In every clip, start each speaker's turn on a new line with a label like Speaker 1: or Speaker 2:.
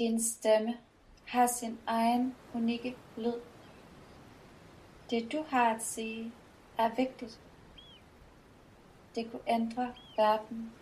Speaker 1: Din stemme har sin egen unikke lyd. Det du har at sige er vigtigt. Det kunne ændre verden.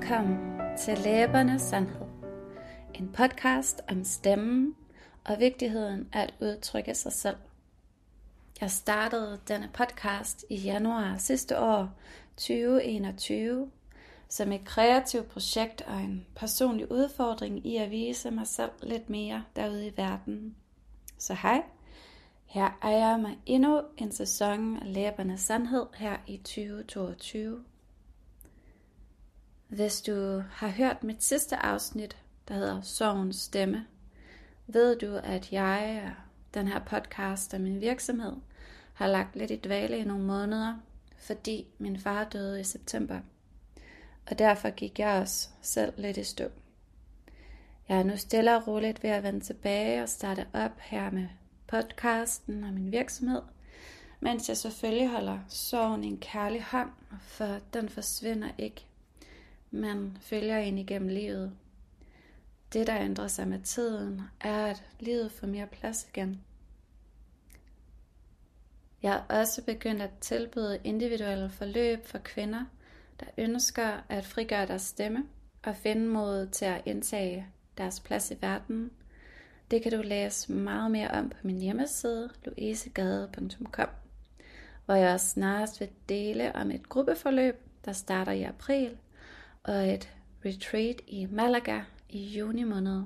Speaker 1: Velkommen til Læbernes Sandhed. En podcast om stemmen og vigtigheden af at udtrykke sig selv. Jeg startede denne podcast i januar sidste år, 2021, som et kreativt projekt og en personlig udfordring i at vise mig selv lidt mere derude i verden. Så hej, her er jeg med endnu en sæson af Læbernes Sandhed her i 2022. Hvis du har hørt mit sidste afsnit, der hedder Sorgens Stemme, ved du, at jeg og den her podcast og min virksomhed har lagt lidt i dvale i nogle måneder, fordi min far døde i september. Og derfor gik jeg også selv lidt i stå. Jeg er nu stille og roligt ved at vende tilbage og starte op her med podcasten og min virksomhed, mens jeg selvfølgelig holder sorgen i en kærlig hånd, for den forsvinder ikke man følger ind igennem livet. Det, der ændrer sig med tiden, er, at livet får mere plads igen. Jeg er også begyndt at tilbyde individuelle forløb for kvinder, der ønsker at frigøre deres stemme og finde mod til at indtage deres plads i verden. Det kan du læse meget mere om på min hjemmeside louisegade.com, hvor jeg også snarest vil dele om et gruppeforløb, der starter i april og et retreat i Malaga i juni måned.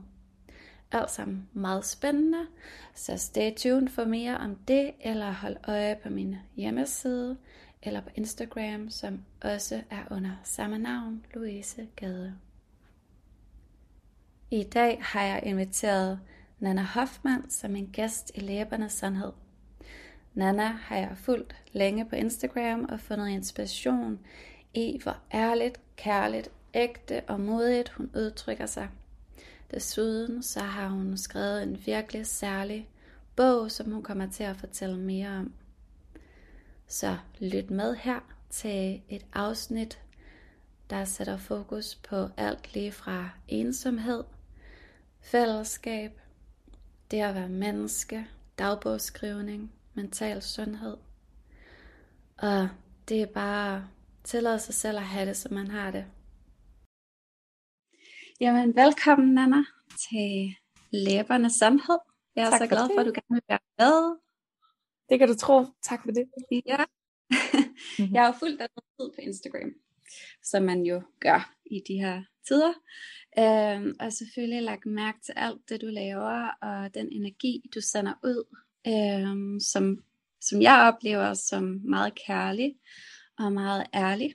Speaker 1: Alt sammen meget spændende, så stay tuned for mere om det, eller hold øje på min hjemmeside, eller på Instagram, som også er under samme navn, Louise Gade. I dag har jeg inviteret Nana Hoffmann som en gæst i Læbernes Sandhed. Nana har jeg fulgt længe på Instagram og fundet inspiration i, hvor ærligt, kærligt, ægte og modigt hun udtrykker sig. Desuden så har hun skrevet en virkelig særlig bog, som hun kommer til at fortælle mere om. Så lyt med her til et afsnit, der sætter fokus på alt lige fra ensomhed, fællesskab, det at være menneske, dagbogsskrivning, mental sundhed. Og det er bare tillade sig selv at have det, som man har det. Jamen, velkommen, Nana, til Læbernes Sandhed. Jeg er tak så glad for, for, at du gerne vil være med.
Speaker 2: Det kan du tro. Tak for det.
Speaker 1: Ja. Mhm. jeg har fulgt dig tid på Instagram, som man jo gør i de her tider. Øhm, og selvfølgelig lagt mærke til alt det, du laver, og den energi, du sender ud, øhm, som, som jeg oplever som meget kærlig og meget ærlig.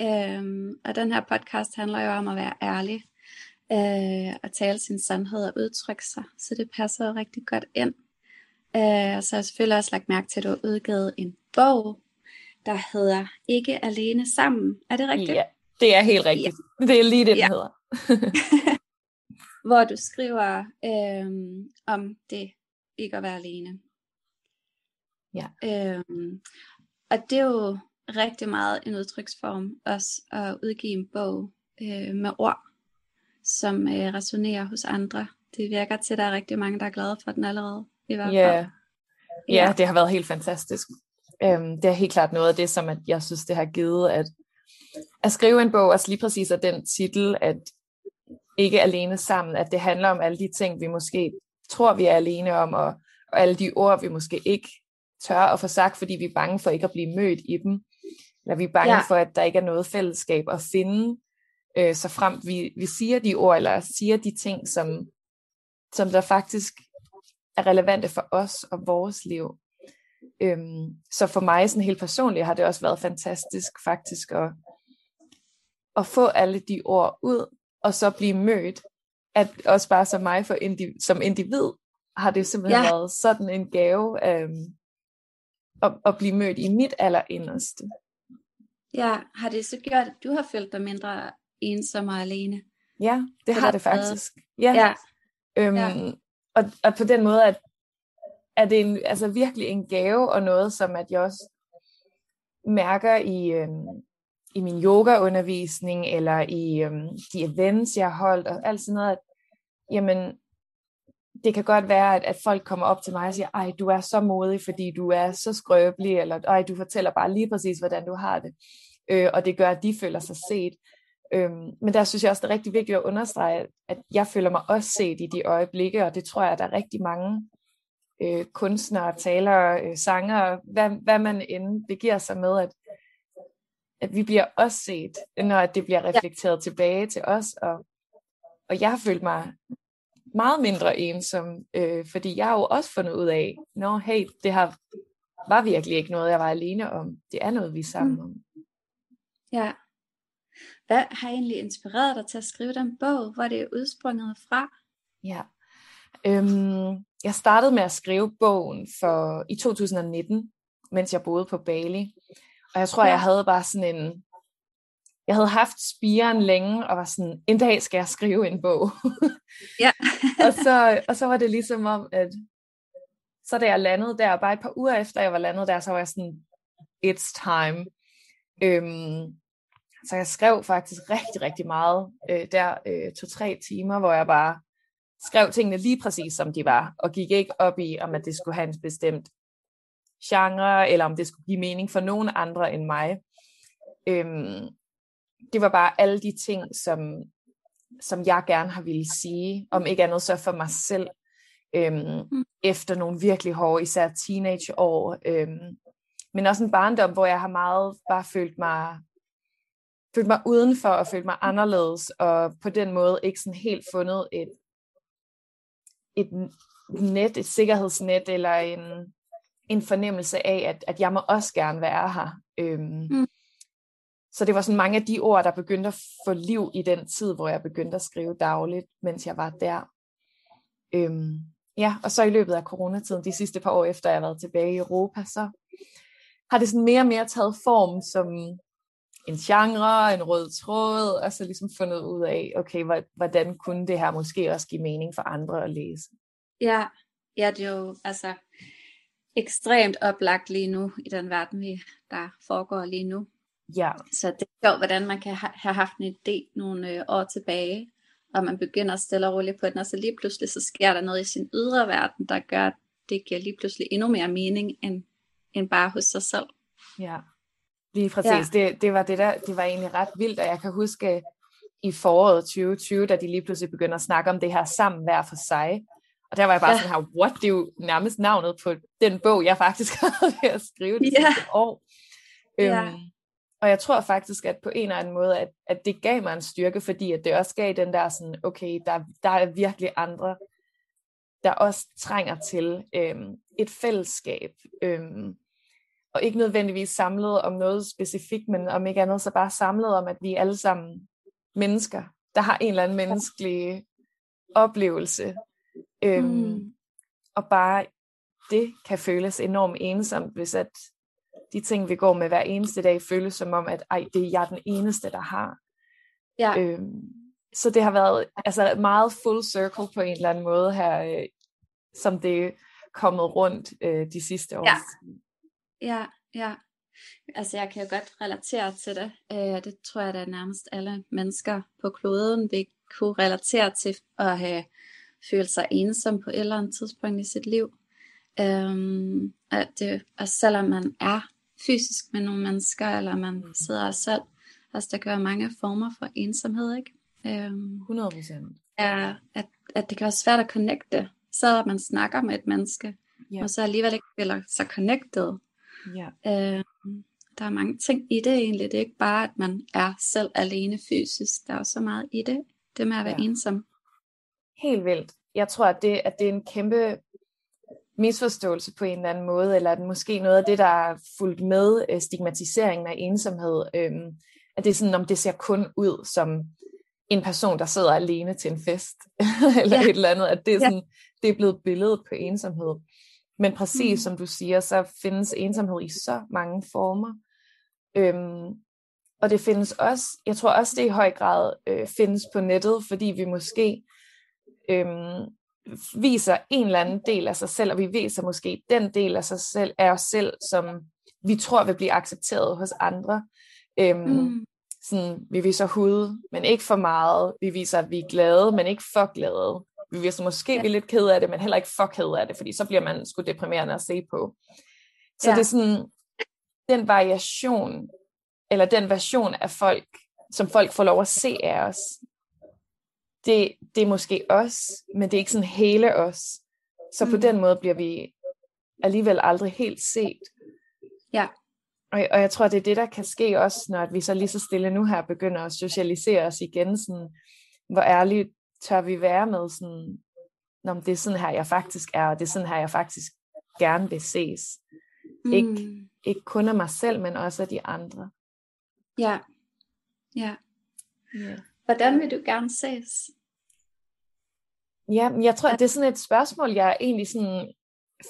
Speaker 1: Øhm, og den her podcast handler jo om at være ærlig øh, og tale sin sandhed og udtrykke sig, så det passer rigtig godt ind. Øh, så har jeg selvfølgelig også lagt mærke til, at du har udgivet en bog, der hedder Ikke alene sammen. Er det rigtigt?
Speaker 2: Ja, det er helt rigtigt. Ja. Det er lige det, den ja. hedder.
Speaker 1: Hvor du skriver øh, om det ikke at være alene.
Speaker 2: Ja.
Speaker 1: Øh, og det er jo rigtig meget en udtryksform også at udgive en bog øh, med ord, som øh, resonerer hos andre. Det virker til, at der er rigtig mange, der er glade for den allerede. I hvert fald.
Speaker 2: Yeah. Ja, det har været helt fantastisk. Um, det er helt klart noget af det, som at jeg synes, det har givet at, at skrive en bog, altså lige præcis af den titel, at ikke alene sammen, at det handler om alle de ting, vi måske tror, vi er alene om, og, og alle de ord, vi måske ikke tør at få sagt, fordi vi er bange for ikke at blive mødt i dem. Eller vi er bange ja. for, at der ikke er noget fællesskab at finde, øh, så frem vi, vi siger de ord, eller siger de ting, som, som der faktisk er relevante for os og vores liv. Øhm, så for mig sådan helt personligt har det også været fantastisk faktisk at, at få alle de ord ud, og så blive mødt, at også bare som mig for indiv- som individ, har det simpelthen ja. været sådan en gave øhm, at, at blive mødt i mit allerinderste.
Speaker 1: Ja, har det så gjort, at du har følt dig mindre ensom og alene?
Speaker 2: Ja, det har det faktisk. Ja. ja. Øhm, ja. Og, og på den måde, at, at det er en, altså virkelig en gave og noget, som at jeg også mærker i, øhm, i min yogaundervisning, eller i øhm, de events, jeg har holdt, og alt sådan noget, at jamen, det kan godt være, at, at folk kommer op til mig og siger, ej, du er så modig, fordi du er så skrøbelig, eller ej, du fortæller bare lige præcis, hvordan du har det. Øh, og det gør, at de føler sig set. Øhm, men der synes jeg også, det er rigtig vigtigt at understrege, at jeg føler mig også set i de øjeblikke, og det tror jeg, at der er rigtig mange øh, kunstnere, talere, øh, sanger, hvad, hvad man end begiver sig med, at, at vi bliver også set, når det bliver reflekteret ja. tilbage til os, og, og jeg har følt mig meget mindre ensom, øh, fordi jeg har jo også fundet ud af, nå hey, det har, var virkelig ikke noget, jeg var alene om. Det er noget, vi er sammen mm.
Speaker 1: Ja. Hvad har egentlig inspireret dig til at skrive den bog? Hvor det er udsprunget fra?
Speaker 2: Ja. Øhm, jeg startede med at skrive bogen for i 2019, mens jeg boede på Bali. Og jeg tror, ja. jeg havde bare sådan en... Jeg havde haft spiren længe, og var sådan, en dag skal jeg skrive en bog.
Speaker 1: ja.
Speaker 2: og, så, og så var det ligesom om, at så da jeg landede der, bare et par uger efter jeg var landet der, så var jeg sådan, it's time. Øhm, så jeg skrev faktisk rigtig, rigtig meget øh, der øh, to-tre timer, hvor jeg bare skrev tingene lige præcis som de var, og gik ikke op i, om at det skulle have en bestemt genre, eller om det skulle give mening for nogen andre end mig. Øhm, det var bare alle de ting, som, som jeg gerne har ville sige, om ikke andet så for mig selv, øhm, mm. efter nogle virkelig hårde, især teenageår, øhm, men også en barndom, hvor jeg har meget bare følt mig følt mig udenfor og følt mig anderledes, og på den måde ikke sådan helt fundet et, et net, et sikkerhedsnet, eller en, en fornemmelse af, at, at jeg må også gerne være her. Øhm, mm. Så det var sådan mange af de ord, der begyndte at få liv i den tid, hvor jeg begyndte at skrive dagligt, mens jeg var der. Øhm, ja, og så i løbet af coronatiden, de sidste par år efter jeg har været tilbage i Europa, så har det sådan mere og mere taget form som en genre, en rød tråd, og så ligesom fundet ud af, okay, hvordan kunne det her måske også give mening for andre at læse?
Speaker 1: Ja, ja det er jo altså ekstremt oplagt lige nu i den verden, vi, der foregår lige nu.
Speaker 2: Ja.
Speaker 1: Så det er jo, hvordan man kan ha- have haft en idé nogle øh, år tilbage, og man begynder stille og roligt på den, og så lige pludselig så sker der noget i sin ydre verden, der gør, at det giver lige pludselig endnu mere mening, end, end bare hos sig selv.
Speaker 2: Ja, lige præcis. Ja. Det, det, var det, der, det var egentlig ret vildt, og jeg kan huske i foråret 2020, da de lige pludselig begynder at snakke om det her sammen hver for sig. Og der var jeg bare ja. sådan her, what? Det er jo nærmest navnet på den bog, jeg faktisk havde ved at skrive det ja. sidste år. Ja. Øhm, og jeg tror faktisk, at på en eller anden måde, at, at det gav mig en styrke, fordi at det også gav den der sådan, okay, der, der er virkelig andre, der også trænger til øhm, et fællesskab. Øhm, og ikke nødvendigvis samlet om noget specifikt, men om ikke andet, så bare samlet om, at vi er alle sammen mennesker, der har en eller anden menneskelig oplevelse. Øhm, mm. Og bare det kan føles enormt ensomt, hvis at de ting, vi går med hver eneste dag, føles som om, at ej, det er jeg den eneste, der har.
Speaker 1: Ja.
Speaker 2: Øhm, så det har været altså, meget full circle på en eller anden måde her, øh, som det er kommet rundt øh, de sidste år.
Speaker 1: Ja. Ja, ja. Altså jeg kan jo godt relatere til det. Øh, det tror jeg, at nærmest alle mennesker på kloden vil kunne relatere til at have følt sig ensom på et eller andet tidspunkt i sit liv. Øhm, at det, og selvom man er fysisk med nogle mennesker, eller man mm. sidder selv, altså der kan være mange former for ensomhed, ikke?
Speaker 2: Øhm, 100 procent.
Speaker 1: Ja, at, at det kan være svært at connecte, så man snakker med et menneske, yeah. og så alligevel ikke føler sig connected.
Speaker 2: Ja.
Speaker 1: Øh, der er mange ting i det egentlig. Det er ikke bare, at man er selv alene fysisk. Der er også så meget i det. Det med at være ja. ensom.
Speaker 2: Helt vildt. jeg tror, at det, at det er en kæmpe misforståelse på en eller anden måde, eller at måske noget af det, der er fulgt med øh, stigmatiseringen af ensomhed, øh, at det er sådan, om det ser kun ud som en person, der sidder alene til en fest, eller ja. et eller andet, at det er, sådan, ja. det er blevet billedet på ensomhed. Men præcis mm. som du siger, så findes ensomhed i så mange former. Øhm, og det findes også, jeg tror også, det i høj grad øh, findes på nettet, fordi vi måske øhm, viser en eller anden del af sig selv, og vi viser måske den del af sig selv, af os selv, som vi tror vil blive accepteret hos andre. Øhm, mm. sådan, vi viser hud, men ikke for meget. Vi viser, at vi er glade, men ikke for glade. Vi viser måske, at vi er lidt ked af det, men heller ikke for ked af det, fordi så bliver man sgu deprimerende at se på. Så ja. det er sådan, den variation, eller den version af folk, som folk får lov at se af os, det, det er måske os, men det er ikke sådan hele os. Så mm. på den måde bliver vi alligevel aldrig helt set.
Speaker 1: Ja.
Speaker 2: Og, og jeg tror, det er det, der kan ske også, når vi så lige så stille nu her begynder at socialisere os igen. Sådan, hvor ærligt tør vi være med sådan, Nå, det er sådan her, jeg faktisk er, og det er sådan her, jeg faktisk gerne vil ses. Mm. Ikke, ikke kun af mig selv, men også af de andre.
Speaker 1: Ja. Ja. Yeah. Hvordan vil du gerne ses?
Speaker 2: Ja, jeg tror, det er sådan et spørgsmål, jeg egentlig sådan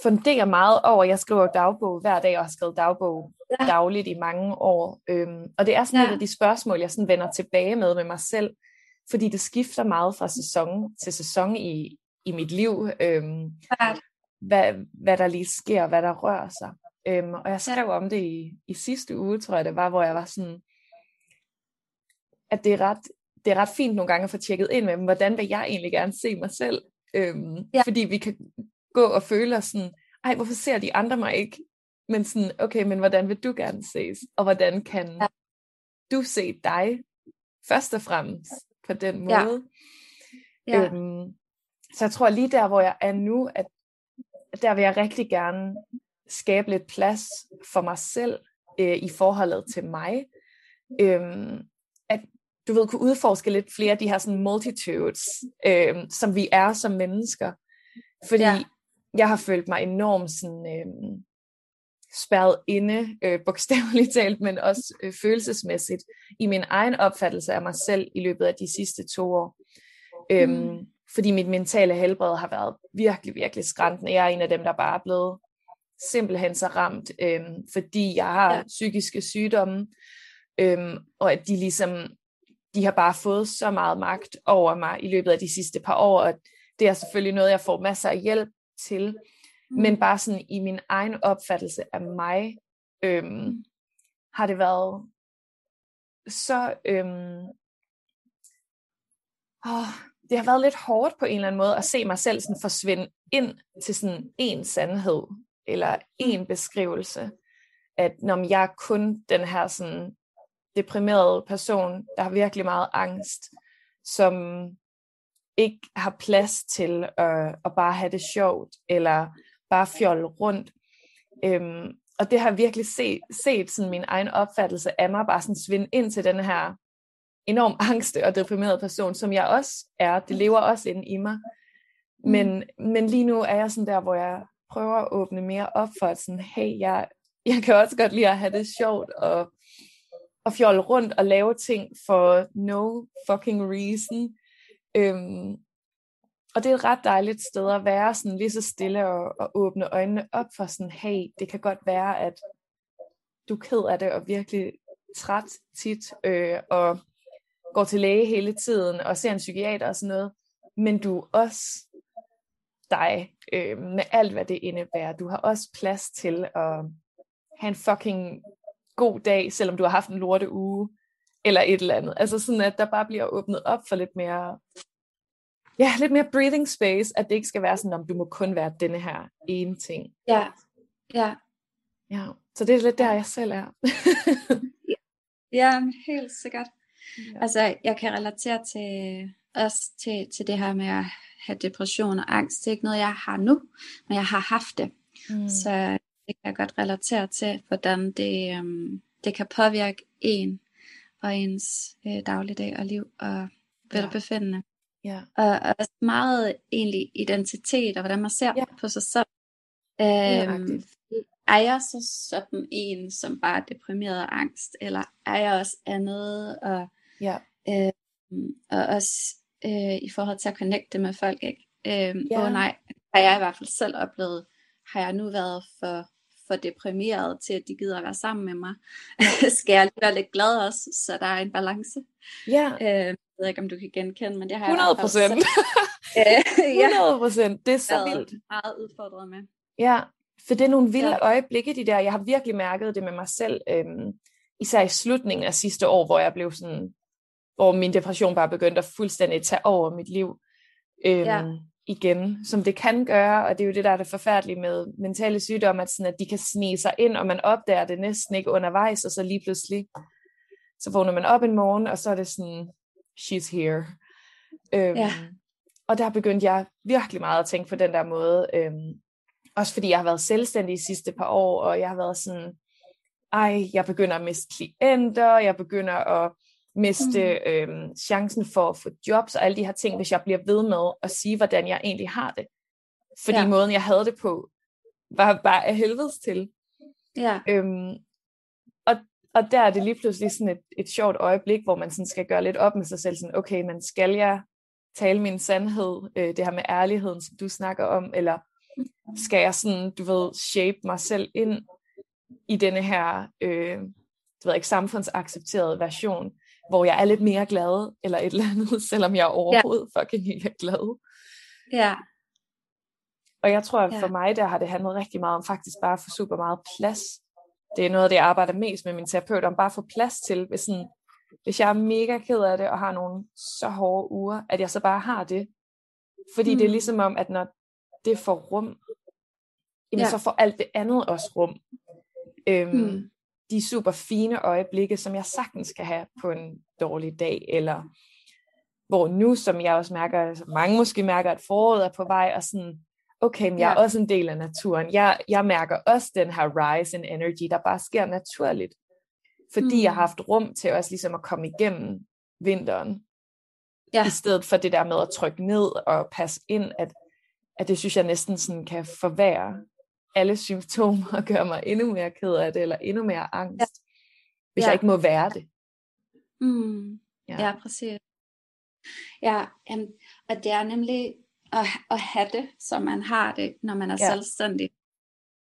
Speaker 2: funderer meget over. Jeg skriver dagbog hver dag, og har skrevet dagbog ja. dagligt i mange år. Øhm, og det er sådan ja. et af de spørgsmål, jeg sådan vender tilbage med med mig selv, fordi det skifter meget fra sæson til sæson i, i mit liv. Øhm, ja. hvad, hvad der lige sker, hvad der rører sig. Øhm, og jeg skrev om det i, i sidste uge, tror jeg det var, hvor jeg var sådan, at det er ret det er ret fint nogle gange at få tjekket ind med, hvordan vil jeg egentlig gerne se mig selv? Øhm, ja. Fordi vi kan gå og føle os sådan, ej, hvorfor ser de andre mig ikke? Men sådan, okay, men hvordan vil du gerne ses? Og hvordan kan ja. du se dig først og fremmest på den måde? Ja. Ja. Øhm, så jeg tror lige der, hvor jeg er nu, at der vil jeg rigtig gerne skabe lidt plads for mig selv øh, i forholdet til mig. Øhm, at du ved, kunne udforske lidt flere af de her sådan multitudes, øh, som vi er som mennesker. Fordi ja. jeg har følt mig enormt sådan, øh, spærret inde, øh, bogstaveligt talt, men også øh, følelsesmæssigt, i min egen opfattelse af mig selv i løbet af de sidste to år. Øhm, mm. Fordi mit mentale helbred har været virkelig, virkelig skræntende. Jeg er en af dem, der bare er blevet simpelthen så ramt, øhm, fordi jeg har ja. psykiske sygdomme, øhm, og at de ligesom de har bare fået så meget magt over mig i løbet af de sidste par år, og det er selvfølgelig noget, jeg får masser af hjælp til, mm. men bare sådan i min egen opfattelse af mig, øhm, mm. har det været så, øhm, åh, det har været lidt hårdt på en eller anden måde at se mig selv sådan forsvinde ind til sådan en sandhed, eller en mm. beskrivelse, at når jeg er kun den her sådan deprimeret person, der har virkelig meget angst, som ikke har plads til at, at bare have det sjovt, eller bare fjolle rundt. Øhm, og det har virkelig set, set sådan min egen opfattelse af mig, bare sådan svinde ind til den her enorm angste og deprimerede person, som jeg også er. Det lever også inde i mig. Mm. Men, mm. men lige nu er jeg sådan der, hvor jeg prøver at åbne mere op for, at sådan, hey, jeg, jeg kan også godt lide at have det sjovt, og at fjolle rundt og lave ting for no fucking reason. Øhm, og det er et ret dejligt sted at være sådan lige så stille og, og åbne øjnene op for sådan, hey, det kan godt være, at du er ked af det og virkelig træt tit, øh, og går til læge hele tiden og ser en psykiater og sådan noget, men du er også dig øh, med alt, hvad det indebærer. Du har også plads til at have en fucking god dag, selvom du har haft en lorte uge, eller et eller andet. Altså sådan, at der bare bliver åbnet op for lidt mere, ja, lidt mere breathing space, at det ikke skal være sådan, om du må kun være denne her ene ting.
Speaker 1: Ja, ja.
Speaker 2: Ja, så det er lidt der, jeg selv er.
Speaker 1: ja, helt sikkert. Ja. Altså, jeg kan relatere til, også til, til det her med at have depression og angst. Det er ikke noget, jeg har nu, men jeg har haft det. Mm. Så det kan jeg godt relatere til, hvordan det, øhm, det kan påvirke en og ens øh, dagligdag og liv og velbefindende. Ja. Og, og meget egentlig identitet, og hvordan man ser ja. på sig selv. Øhm, er jeg så sådan en, som bare er deprimeret og angst, eller er jeg også andet, og, ja. øh, og også øh, i forhold til at connecte med folk, ikke? Øh, ja. Åh nej, har jeg i hvert fald selv oplevet, har jeg nu været for, for deprimeret til, at de gider at være sammen med mig. Skal jeg være lidt glad også, så der er en balance. Ja. Øh, jeg ved ikke, om du kan genkende, men det har
Speaker 2: 100 procent. 100 procent. Det er så vildt.
Speaker 1: meget udfordret med.
Speaker 2: Ja, for det er nogle vilde ja. øjeblikke, de der. Jeg har virkelig mærket det med mig selv, øhm, især i slutningen af sidste år, hvor jeg blev sådan, hvor min depression bare begyndte at fuldstændig tage over mit liv øhm, ja. igen, som det kan gøre, og det er jo det, der er det forfærdelige med mentale sygdomme, at, sådan, at de kan snige sig ind, og man opdager det næsten ikke undervejs, og så lige pludselig, så vågner man op en morgen, og så er det sådan, she's here. Øhm, ja. Og der begyndte jeg virkelig meget at tænke på den der måde, øhm, også fordi jeg har været selvstændig de sidste par år, og jeg har været sådan, ej, jeg begynder at miste klienter, jeg begynder at miste mm. øhm, chancen for at få jobs og alle de her ting, hvis jeg bliver ved med at sige, hvordan jeg egentlig har det. Fordi ja. måden, jeg havde det på, var bare af helvedes til. Ja. Øhm, og, der er det lige pludselig sådan et, et sjovt øjeblik, hvor man sådan skal gøre lidt op med sig selv, sådan, okay, men skal jeg tale min sandhed, øh, det her med ærligheden, som du snakker om, eller skal jeg sådan, du ved, shape mig selv ind i denne her, øh, du ved ikke, samfundsaccepterede version, hvor jeg er lidt mere glad, eller et eller andet, selvom jeg overhovedet ja. fucking ikke er glad. Ja. Og jeg tror, at for ja. mig, der har det handlet rigtig meget om faktisk bare at få super meget plads. Det er noget af det, jeg arbejder mest med min terapeut, om bare at få plads til, hvis, sådan, hvis jeg er mega ked af det, og har nogle så hårde uger, at jeg så bare har det. Fordi mm. det er mm. ligesom om, at når det får rum, jamen ja. så får alt det andet også rum. Øhm, hmm. De super fine øjeblikke, som jeg sagtens skal have på en dårlig dag, eller hvor nu, som jeg også mærker, altså mange måske mærker, at foråret er på vej, og sådan, okay, men jeg ja. er også en del af naturen. Jeg, jeg mærker også den her rise in energy, der bare sker naturligt. Fordi hmm. jeg har haft rum til også ligesom at komme igennem vinteren. Ja. I stedet for det der med at trykke ned og passe ind, at at det synes jeg næsten sådan kan forværre alle symptomer og gøre mig endnu mere ked af det, eller endnu mere angst, ja. hvis ja. jeg ikke må være det.
Speaker 1: Mm. Ja. ja, præcis. Ja, um, og det er nemlig at, at have det, som man har det, når man er ja. selvstændig.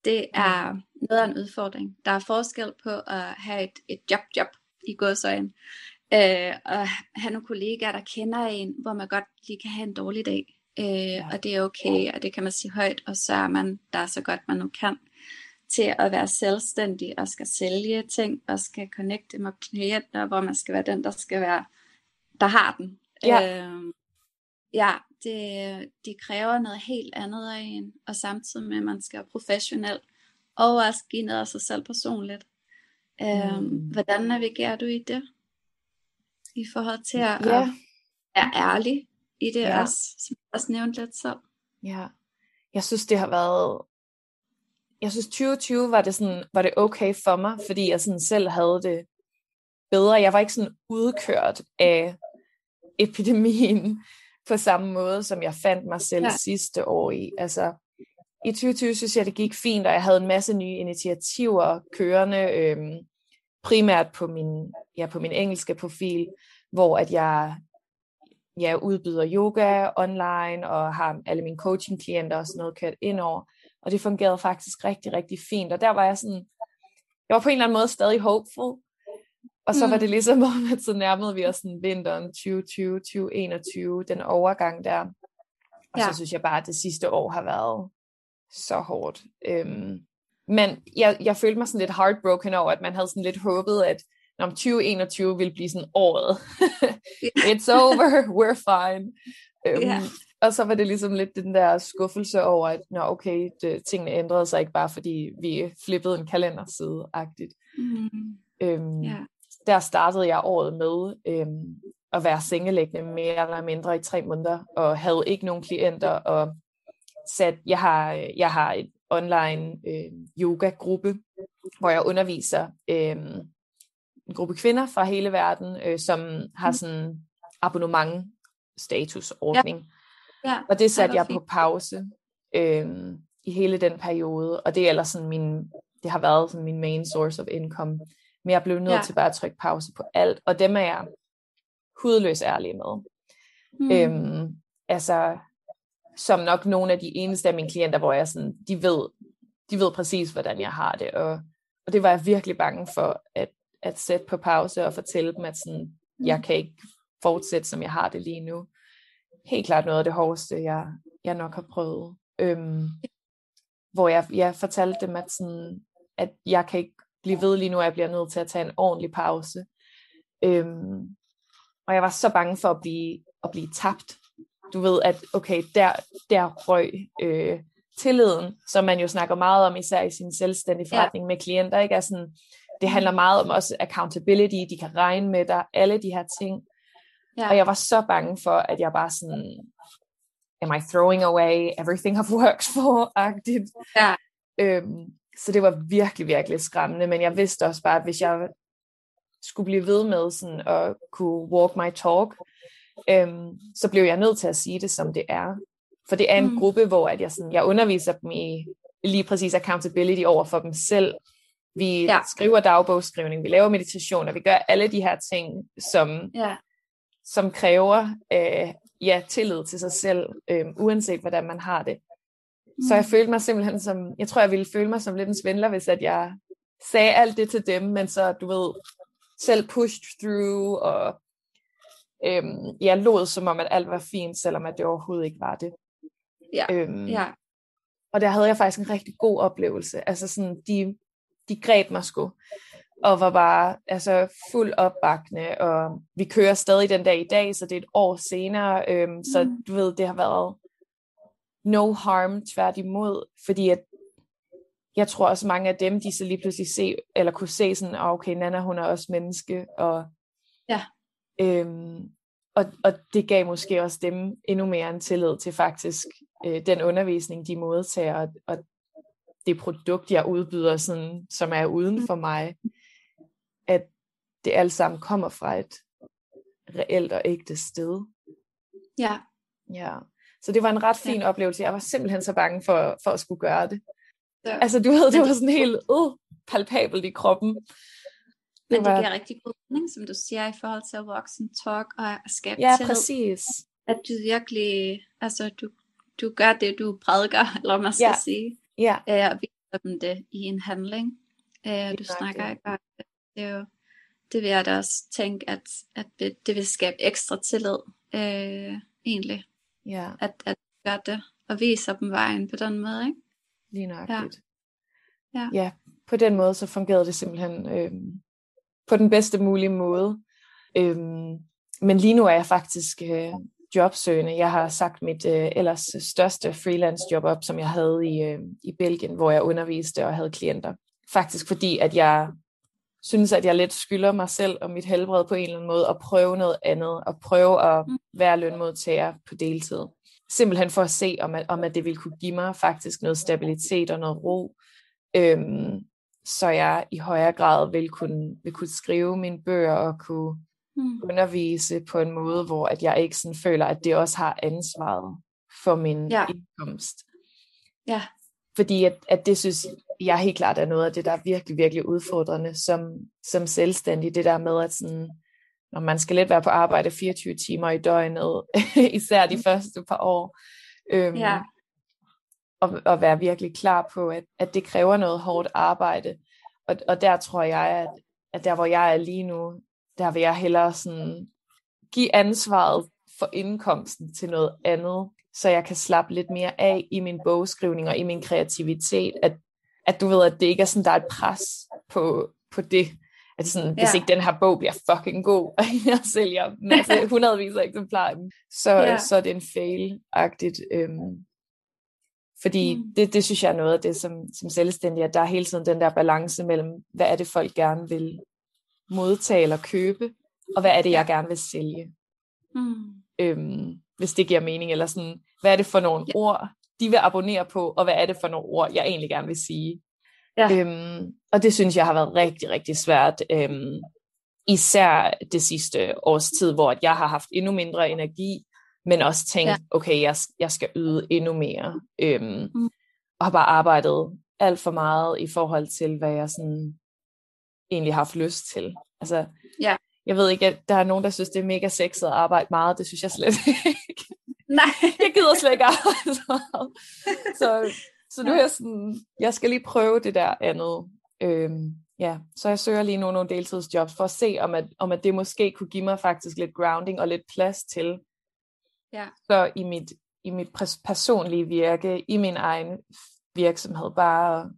Speaker 1: Det er mm. noget af en udfordring. Der er forskel på at have et, et job-job i godsøjen, øh, og have nogle kollegaer, der kender en, hvor man godt lige kan have en dårlig dag øh, ja. og det er okay, og det kan man sige højt, og så er man der så godt man nu kan til at være selvstændig og skal sælge ting og skal connecte med klienter, hvor man skal være den, der skal være, der har den. Ja, øh, ja det, det kræver noget helt andet af en, og samtidig med, at man skal være professionel, og også give noget af sig selv personligt. Øh, mm. Hvordan navigerer du i det? I forhold til at ja. være ærlig i det ja. også, som jeg også nævnte lidt så.
Speaker 2: Ja, jeg synes det har været, jeg synes 2020 var det, sådan, var det okay for mig, fordi jeg sådan selv havde det bedre. Jeg var ikke sådan udkørt af epidemien på samme måde, som jeg fandt mig selv ja. sidste år i. Altså, i 2020 synes jeg, det gik fint, og jeg havde en masse nye initiativer kørende, øhm, primært på min, ja, på min engelske profil, hvor at jeg ja, udbyder yoga online og har alle mine coaching-klienter og sådan noget kørt ind over. Og det fungerede faktisk rigtig, rigtig fint. Og der var jeg sådan, jeg var på en eller anden måde stadig hopeful. Og så mm. var det ligesom om, at så nærmede vi os sådan vinteren 2020-2021, den overgang der. Og ja. så synes jeg bare, at det sidste år har været så hårdt. Øhm, men jeg, jeg følte mig sådan lidt heartbroken over, at man havde sådan lidt håbet, at om 2021 vil blive sådan året. It's over, we're fine. Um, yeah. Og så var det ligesom lidt den der skuffelse over, at nå okay, det, tingene ændrede sig ikke bare fordi vi flippede en kalenderside-agtigt. Mm. Um, yeah. Der startede jeg året med um, at være sengelæggende mere eller mindre i tre måneder, og havde ikke nogen klienter, og sat, jeg har, jeg har et online øh, yoga-gruppe, hvor jeg underviser øh, en gruppe kvinder fra hele verden, øh, som har mm. sådan abonnement, statusordning.
Speaker 1: Ja. Ja,
Speaker 2: og det satte jeg
Speaker 1: fint.
Speaker 2: på pause øhm, i hele den periode, og det er ellers sådan min, det har været sådan min main source of income. Men jeg blev nødt
Speaker 1: Ja.
Speaker 2: til bare at trykke pause på alt, og dem er jeg hudløs ærlig med.
Speaker 1: Mm.
Speaker 2: Øhm, altså, som nok nogle af de eneste af mine klienter, hvor jeg sådan, de ved, de ved præcis, hvordan jeg har det, og, og det var jeg virkelig bange for, at, at sætte på pause og fortælle dem, at sådan, jeg kan ikke fortsætte, som jeg har det lige nu. Helt klart noget af det hårdeste, jeg, jeg nok har prøvet. Øhm, hvor jeg, jeg fortalte dem, at, sådan, at jeg kan ikke blive ved lige nu, at jeg bliver nødt til at tage en ordentlig pause. Øhm, og jeg var så bange for at blive, at blive tabt. Du ved, at okay, der, der røg øh, tilliden, som man jo snakker meget om, især i sin selvstændige
Speaker 1: Ja.
Speaker 2: forretning med klienter. Ikke? Er sådan, det handler meget om også accountability, de kan regne med dig, alle de her ting.
Speaker 1: Ja.
Speaker 2: Og jeg var så bange for, at jeg bare sådan, am I throwing away everything I've worked for-agtigt.
Speaker 1: Ja.
Speaker 2: Øhm, så det var virkelig, virkelig skræmmende, men jeg vidste også bare, at hvis jeg skulle blive ved med sådan at kunne walk my talk, øhm, så blev jeg nødt til at sige det, som det er. For det er en
Speaker 1: Mm.
Speaker 2: gruppe, hvor at jeg, sådan, jeg underviser dem i lige præcis accountability over for dem selv. Vi
Speaker 1: Ja.
Speaker 2: skriver dagbogsskrivning, vi laver meditationer, vi gør alle de her ting, som,
Speaker 1: Ja.
Speaker 2: som kræver øh, ja, tillid til sig selv, øh, uanset hvordan man har det. Så jeg
Speaker 1: Mm.
Speaker 2: følte mig simpelthen som, jeg tror jeg ville føle mig som lidt en svindler, hvis at jeg sagde alt det til dem, men så, du ved, selv pushed through, og øhm, jeg lod som om, at alt var fint, selvom at det overhovedet ikke var det.
Speaker 1: Ja.
Speaker 2: Øhm,
Speaker 1: Ja.
Speaker 2: og der havde jeg faktisk en rigtig god oplevelse. Altså sådan, de, de greb mig sgu, og var bare altså, fuld opbakende, og vi kører stadig den dag i dag, så det er et år senere, øhm, så
Speaker 1: Mm.
Speaker 2: du ved, det har været no harm, tværtimod, fordi at jeg tror også mange af dem, de så lige pludselig se, eller kunne se sådan, "Ah, okay, Nana, hun er også menneske, og,
Speaker 1: Ja.
Speaker 2: øhm, og, og det gav måske også dem endnu mere en tillid til faktisk øh, den undervisning, de modtager, og, og det produkt, jeg udbyder, sådan, som er uden for mig, at det alt sammen kommer fra et reelt og ægte sted.
Speaker 1: Ja.
Speaker 2: Ja. Så det var en ret fin
Speaker 1: Ja.
Speaker 2: oplevelse. Jeg var simpelthen så bange for, for at skulle gøre det.
Speaker 1: Så,
Speaker 2: Altså, du ved, det var
Speaker 1: det-
Speaker 2: sådan helt øh, palpabelt i kroppen.
Speaker 1: men det
Speaker 2: var-
Speaker 1: giver rigtig god mening, som du siger, i forhold til at voksen talk og at skabe
Speaker 2: Ja,
Speaker 1: tillid.
Speaker 2: præcis.
Speaker 1: At du virkelig, altså du, du gør det, du prædiker, eller man skal
Speaker 2: Ja.
Speaker 1: sige.
Speaker 2: Ja,
Speaker 1: Øh, og viser dem det i en handling. Øh, du snakker ikke om det. Det er jo, det vil jeg da også tænke, at, at det, det vil skabe ekstra tillid, øh, egentlig,
Speaker 2: ja,
Speaker 1: at, at gøre det, og viser dem vejen på den måde, ikke?
Speaker 2: lige nøjagtigt.
Speaker 1: Ja.
Speaker 2: ja, på den måde så fungerede det simpelthen øhm, på den bedste mulige måde. Øhm, men lige nu er jeg faktisk øh, jobsøgende. Jeg har sagt mit øh, ellers største freelance job op, som jeg havde i, øh, i Belgien, hvor jeg underviste og havde klienter. Faktisk fordi, at jeg synes, at jeg lidt skylder mig selv og mit helbred på en eller anden måde at prøve noget andet, og prøve at
Speaker 1: Mm.
Speaker 2: være lønmodtager på deltid. Simpelthen for at se, om at, om at det ville kunne give mig faktisk noget stabilitet og noget ro, øhm, så jeg i højere grad vil kunne, vil kunne skrive mine bøger og kunne
Speaker 1: Mm.
Speaker 2: undervise på en måde, hvor at jeg ikke sådan føler, at det også har ansvaret for min
Speaker 1: Ja.
Speaker 2: indkomst.
Speaker 1: Ja.
Speaker 2: Fordi at, at det synes jeg helt klart er noget af det, der er virkelig, virkelig udfordrende som, som selvstændig. Det der med, at sådan, når man skal lidt være på arbejde 24 timer i døgnet, især de første par år, øhm,
Speaker 1: Ja.
Speaker 2: og, og være virkelig klar på, at, at det kræver noget hårdt arbejde. Og, og der tror jeg, at, at der hvor jeg er lige nu, der vil jeg hellere sådan give ansvaret for indkomsten til noget andet, så jeg kan slappe lidt mere af i min bogskrivning og i min kreativitet, at, at du ved, at det ikke er sådan, der er et pres på, på det, at sådan, hvis
Speaker 1: Ja.
Speaker 2: ikke den her bog bliver fucking god, og jeg sælger masse, hundredvis af eksemplarer, så,
Speaker 1: Ja.
Speaker 2: så er det en fail-agtigt. Øhm, fordi
Speaker 1: mm.
Speaker 2: det, det synes jeg er noget af det som, som selvstændig, at der er hele tiden den der balance mellem, hvad er det folk gerne vil modtage eller købe, og hvad er det, jeg gerne vil sælge.
Speaker 1: Mm.
Speaker 2: Øhm, hvis det giver mening, eller sådan, hvad er det for nogle
Speaker 1: Ja.
Speaker 2: ord, de vil abonnere på, og hvad er det for nogle ord, jeg egentlig gerne vil sige.
Speaker 1: Ja.
Speaker 2: Øhm, og det synes jeg har været rigtig, rigtig svært, øhm, især det sidste års tid, hvor jeg har haft endnu mindre energi, men også tænkt, ja. okay, jeg, jeg skal yde endnu mere. Øhm, mm. Og har bare arbejdet alt for meget i forhold til, hvad jeg sådan egentlig har haft lyst til. Altså, ja. Jeg ved ikke, at der er nogen, der synes, det er mega sexet at arbejde meget. Det synes jeg slet ikke.
Speaker 1: Nej.
Speaker 2: jeg gider slet ikke arbejde så meget. Så, så nu er jeg sådan, jeg skal lige prøve det der andet. Øhm, ja, så jeg søger lige nu nogle deltidsjobs for at se, om at, om at det måske kunne give mig faktisk lidt grounding og lidt plads til. Ja. Så i mit, i mit personlige virke, i min egen virksomhed, bare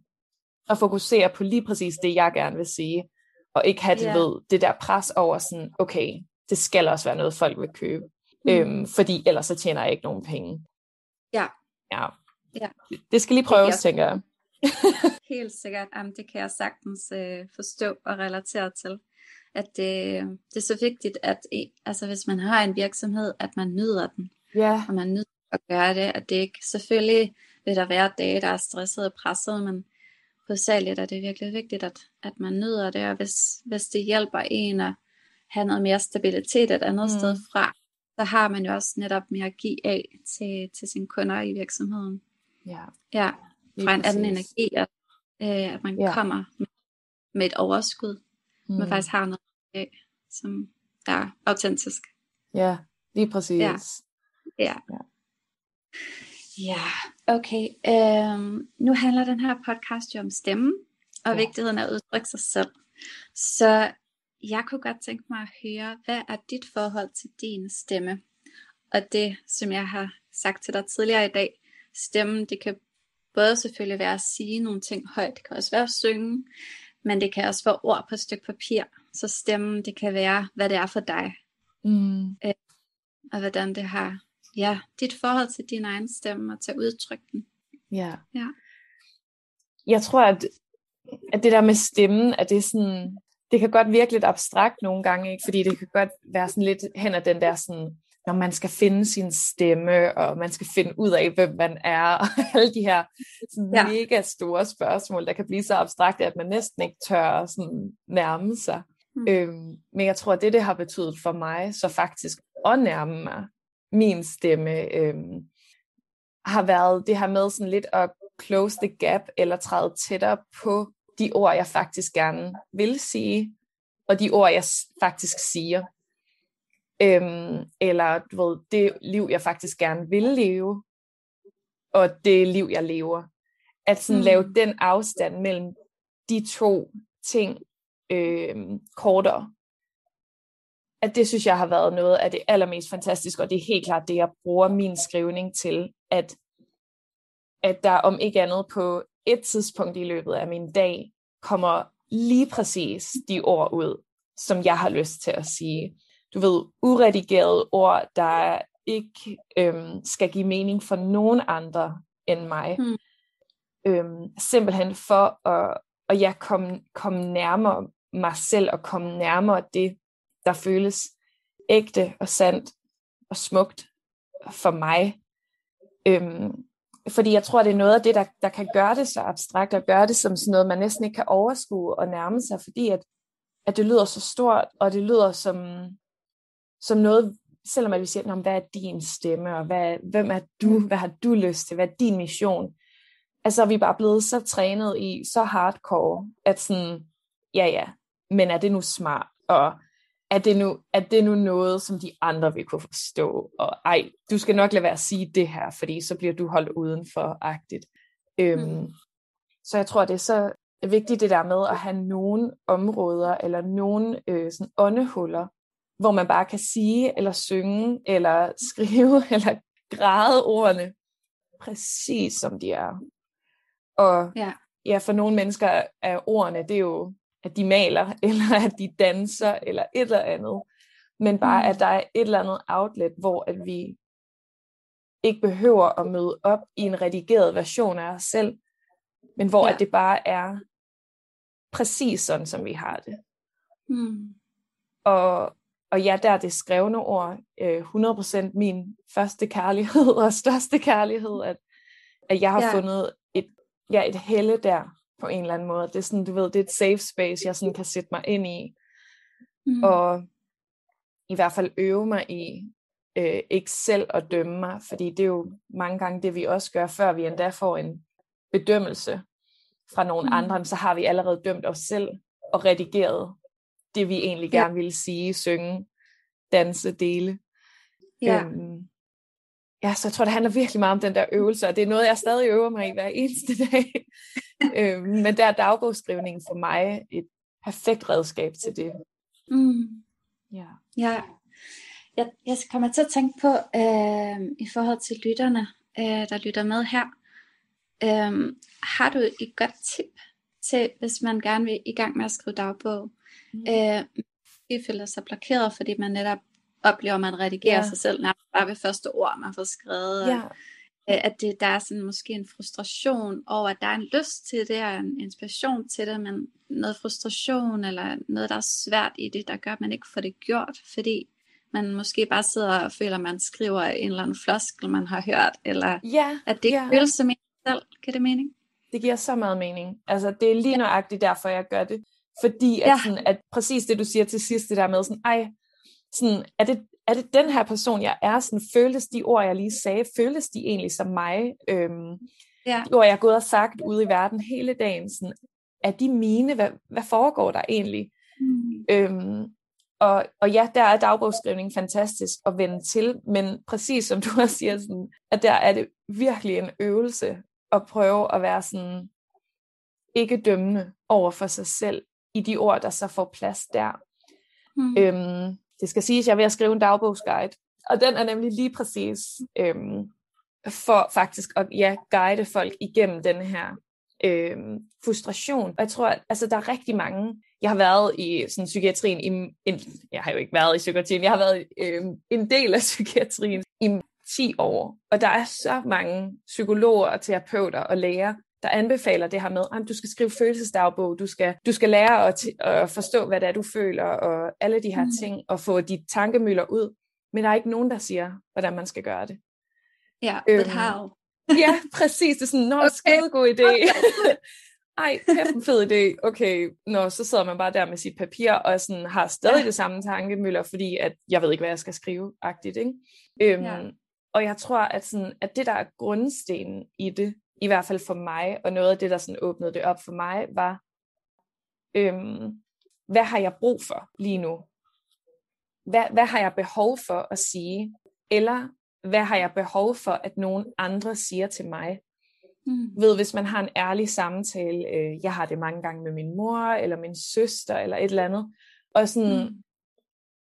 Speaker 2: at fokusere på lige præcis det, jeg gerne vil sige, og ikke have det, yeah. ved, det der pres over sådan, okay, det skal også være noget, folk vil købe, mm. øhm, fordi ellers så tjener jeg ikke nogen penge.
Speaker 1: Ja.
Speaker 2: Ja. ja. Det skal lige prøves, tænker jeg.
Speaker 1: Helt sikkert. Jamen, det kan jeg sagtens øh, forstå og relatere til. At det, det er så vigtigt, at altså, hvis man har en virksomhed, at man nyder den.
Speaker 2: Ja.
Speaker 1: Og man nyder at gøre det. At det ikke, selvfølgelig vil der være dage, der er stresset og presset, men hovedsageligt er det virkelig vigtigt, at, at man nyder det. Og hvis, hvis det hjælper en at have noget mere stabilitet et andet mm. sted fra, så har man jo også netop mere at give af til, til sine kunder i virksomheden.
Speaker 2: Ja.
Speaker 1: Ja fra en anden energi, at, øh, at man ja. kommer med, med et overskud, mm. man faktisk har noget af, som er autentisk.
Speaker 2: Ja, lige præcis.
Speaker 1: Ja, ja. ja. Ja okay. Øhm, nu handler den her podcast jo om stemmen, og ja. vigtigheden af at udtrykke sig selv. Så jeg kunne godt tænke mig at høre, hvad er dit forhold til din stemme? Og det, som jeg har sagt til dig tidligere i dag, stemmen, det kan både selvfølgelig være at sige nogle ting højt, det kan også være at synge, men det kan også være ord på et stykke papir. Så stemmen, det kan være, hvad det er for dig.
Speaker 2: Mm. Øh,
Speaker 1: og hvordan det har, ja, dit forhold til din egen stemme, og til at udtrykke den.
Speaker 2: Ja.
Speaker 1: ja.
Speaker 2: Jeg tror, at, at det der med stemmen, at det er sådan, det kan godt virke lidt abstrakt nogle gange, ikke? fordi det kan godt være sådan lidt hen ad den der sådan, når man skal finde sin stemme, og man skal finde ud af, hvem man er, og alle de her sådan ja. mega store spørgsmål, der kan blive så abstrakte, at man næsten ikke tør sådan nærme sig. Mm. Øhm, men jeg tror, at det, det har betydet for mig, så faktisk at nærme mig min stemme, øhm, har været det her med sådan lidt at close the gap, eller træde tættere på de ord, jeg faktisk gerne vil sige, og de ord, jeg faktisk siger. Øhm, eller du ved, det liv, jeg faktisk gerne vil leve, og det liv, jeg lever. At sådan mm. lave den afstand mellem de to ting øhm, kortere. At det synes jeg har været noget af det allermest fantastiske, og det er helt klart det, jeg bruger min skrivning til, at, at der om ikke andet på et tidspunkt i løbet af min dag kommer lige præcis de ord ud, som jeg har lyst til at sige du ved, uredigerede ord, der ikke øhm, skal give mening for nogen andre end mig. Mm. Øhm, simpelthen for at, at jeg komme kom nærmere mig selv og komme nærmere det, der føles ægte og sandt og smukt for mig. Øhm, fordi jeg tror, det er noget af det, der, der kan gøre det så abstrakt, og gøre det som sådan noget, man næsten ikke kan overskue og nærme sig, fordi at, at det lyder så stort, og det lyder som, som noget, selvom at vi siger, hvad er din stemme, og hvad, hvem er du, mm. hvad har du lyst til, hvad er din mission? Altså, vi er bare blevet så trænet i, så hardcore, at sådan, ja ja, men er det nu smart, og er det nu, er det nu noget, som de andre vil kunne forstå, og ej, du skal nok lade være at sige det her, fordi så bliver du holdt udenfor-agtigt. Øhm, mm. Så jeg tror, det er så vigtigt det der med at have nogle områder, eller nogle øh, sådan åndehuller, hvor man bare kan sige, eller synge, eller skrive, eller græde ordene, præcis som de er. Og ja. ja, for nogle mennesker er ordene, det er jo, at de maler, eller at de danser, eller et eller andet. Men bare, mm. at der er et eller andet outlet, hvor at vi ikke behøver at møde op i en redigeret version af os selv, men hvor ja. at det bare er præcis sådan, som vi har det.
Speaker 1: Mm.
Speaker 2: Og, og ja, der er det skrevne ord øh, 100% min første kærlighed og største kærlighed, at, at jeg har ja. fundet et, ja, et helle der på en eller anden måde. Det er sådan, du ved, det er et safe space, jeg sådan kan sætte mig ind i. Mm. Og i hvert fald øve mig i øh, ikke selv at dømme mig, fordi det er jo mange gange det, vi også gør, før vi endda får en bedømmelse fra nogle mm. andre, så har vi allerede dømt os selv og redigeret det, vi egentlig gerne ja. ville sige, synge, danse, dele. Ja. Øhm, ja, så jeg tror, det handler virkelig meget om den der øvelse, og det er noget, jeg stadig øver mig i hver eneste dag. øhm, men der er dagbogsskrivningen for mig et perfekt redskab til det. Mm.
Speaker 1: Ja. ja. Jeg, jeg kommer til at tænke på, øh, i forhold til lytterne, øh, der lytter med her, øh, har du et godt tip til, hvis man gerne vil i gang med at skrive dagbog? Mm. Øh, føler sig blokeret, fordi man netop oplever, at man redigerer yeah. sig selv nærmest bare ved første ord, man får skrevet. Yeah. At det, der er sådan måske en frustration over, at der er en lyst til det, og en inspiration til det, men noget frustration, eller noget, der er svært i det, der gør, at man ikke får det gjort, fordi man måske bare sidder og føler, at man skriver en eller anden floskel, man har hørt, eller yeah. at det ikke yeah. føles som en selv. Kan det mening?
Speaker 2: Det giver så meget mening. Altså, det er lige nøjagtigt derfor, jeg gør det. Fordi at, ja. sådan, at præcis det, du siger til sidst, det der med sådan, ej, sådan, er, det, er det den her person, jeg er? Sådan, føles de ord, jeg lige sagde, føles de egentlig som mig? Øhm, ja. De ord, jeg har gået og sagt ude i verden hele dagen, sådan, er de mine? Hvad, hvad foregår der egentlig? Mm. Øhm, og, og ja, der er dagbogsskrivning fantastisk at vende til, men præcis som du også siger, sådan, at der er det virkelig en øvelse at prøve at være sådan ikke dømmende over for sig selv i de ord, der så får plads der. Mm. Øhm, det skal siges, at jeg er ved at skrive en dagbogsguide, og den er nemlig lige præcis øhm, for faktisk at ja, guide folk igennem den her øhm, frustration. Og jeg tror, at altså, der er rigtig mange, jeg har været i sådan, psykiatrien, i, en, jeg har jo ikke været i psykiatrien, jeg har været øhm, en del af psykiatrien i 10 år, og der er så mange psykologer og terapeuter og læger, der anbefaler det her med, at du skal skrive følelsesdagbog, du skal, du skal lære at, at forstå, hvad det er, du føler, og alle de her mm. ting, og få de tankemøller ud. Men der er ikke nogen, der siger, hvordan man skal gøre det.
Speaker 1: Ja, yeah, øhm, but how?
Speaker 2: ja, præcis. Det er sådan, nå, okay. skide god idé. Ej, kæft fed idé. Okay, nå, så sidder man bare der med sit papir, og sådan har stadig ja. det samme tankemøller, fordi at jeg ved ikke, hvad jeg skal skrive, agtigt, ikke? Øhm, ja. Og jeg tror, at, sådan, at det, der er grundstenen i det, i hvert fald for mig, og noget af det, der sådan åbnede det op for mig, var, øhm, hvad har jeg brug for lige nu? Hvad, hvad har jeg behov for at sige? Eller hvad har jeg behov for, at nogen andre siger til mig? Mm. Ved, hvis man har en ærlig samtale, øh, jeg har det mange gange med min mor, eller min søster, eller et eller andet, og sådan mm.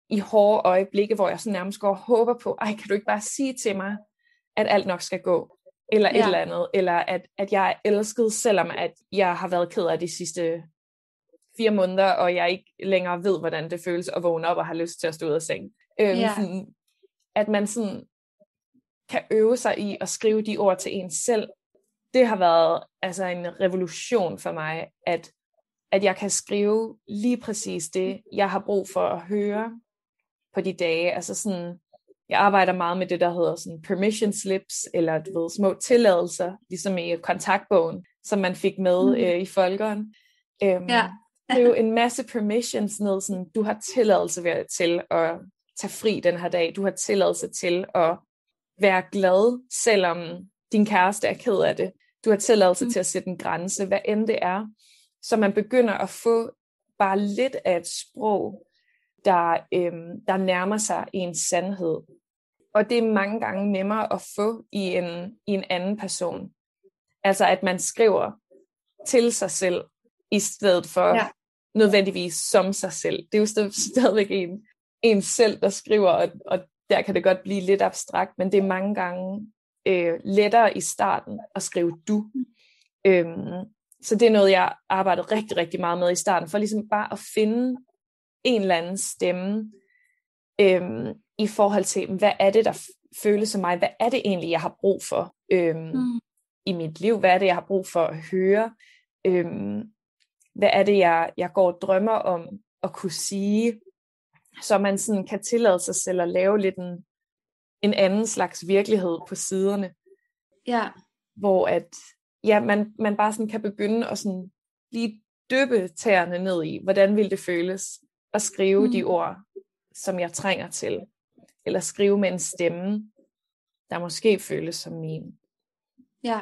Speaker 2: i hårde øjeblikke, hvor jeg sådan nærmest går og håber på, ej, kan du ikke bare sige til mig, at alt nok skal gå? Eller et ja. eller andet, eller at, at jeg er elsket, selvom at jeg har været ked af de sidste fire måneder, og jeg ikke længere ved, hvordan det føles at vågne op og have lyst til at stå ud af seng. Øhm, ja. sådan, at man sådan kan øve sig i at skrive de ord til en selv. Det har været altså en revolution for mig, at, at jeg kan skrive lige præcis det, jeg har brug for at høre på de dage. Altså sådan, jeg arbejder meget med det, der hedder sådan permission slips, eller du ved, små tilladelser, ligesom i kontaktbogen, som man fik med mm. øh, i folkeren. Øhm, ja. det er jo en masse permissions ned, sådan, du har tilladelse til at tage fri den her dag, du har tilladelse til at være glad, selvom din kæreste er ked af det. Du har tilladelse mm. til at sætte en grænse, hvad end det er. Så man begynder at få bare lidt af et sprog, der, øhm, der nærmer sig en sandhed. Og det er mange gange nemmere at få i en, i en anden person. Altså at man skriver til sig selv, i stedet for ja. nødvendigvis som sig selv. Det er jo stadigvæk en, en selv, der skriver, og, og der kan det godt blive lidt abstrakt, men det er mange gange øh, lettere i starten at skrive du. Øhm, så det er noget, jeg arbejdet rigtig, rigtig meget med i starten, for ligesom bare at finde en eller anden stemme, øhm, i forhold til, hvad er det, der føles som mig? Hvad er det egentlig, jeg har brug for øhm, mm. i mit liv? Hvad er det, jeg har brug for at høre? Øhm, hvad er det, jeg, jeg går og drømmer om at kunne sige? Så man sådan kan tillade sig selv at lave lidt en, en anden slags virkelighed på siderne.
Speaker 1: Ja.
Speaker 2: Hvor at ja, man, man bare sådan kan begynde at sådan lige dyppe tæerne ned i, hvordan vil det føles at skrive mm. de ord, som jeg trænger til eller skrive med en stemme, der måske føles som min.
Speaker 1: Ja.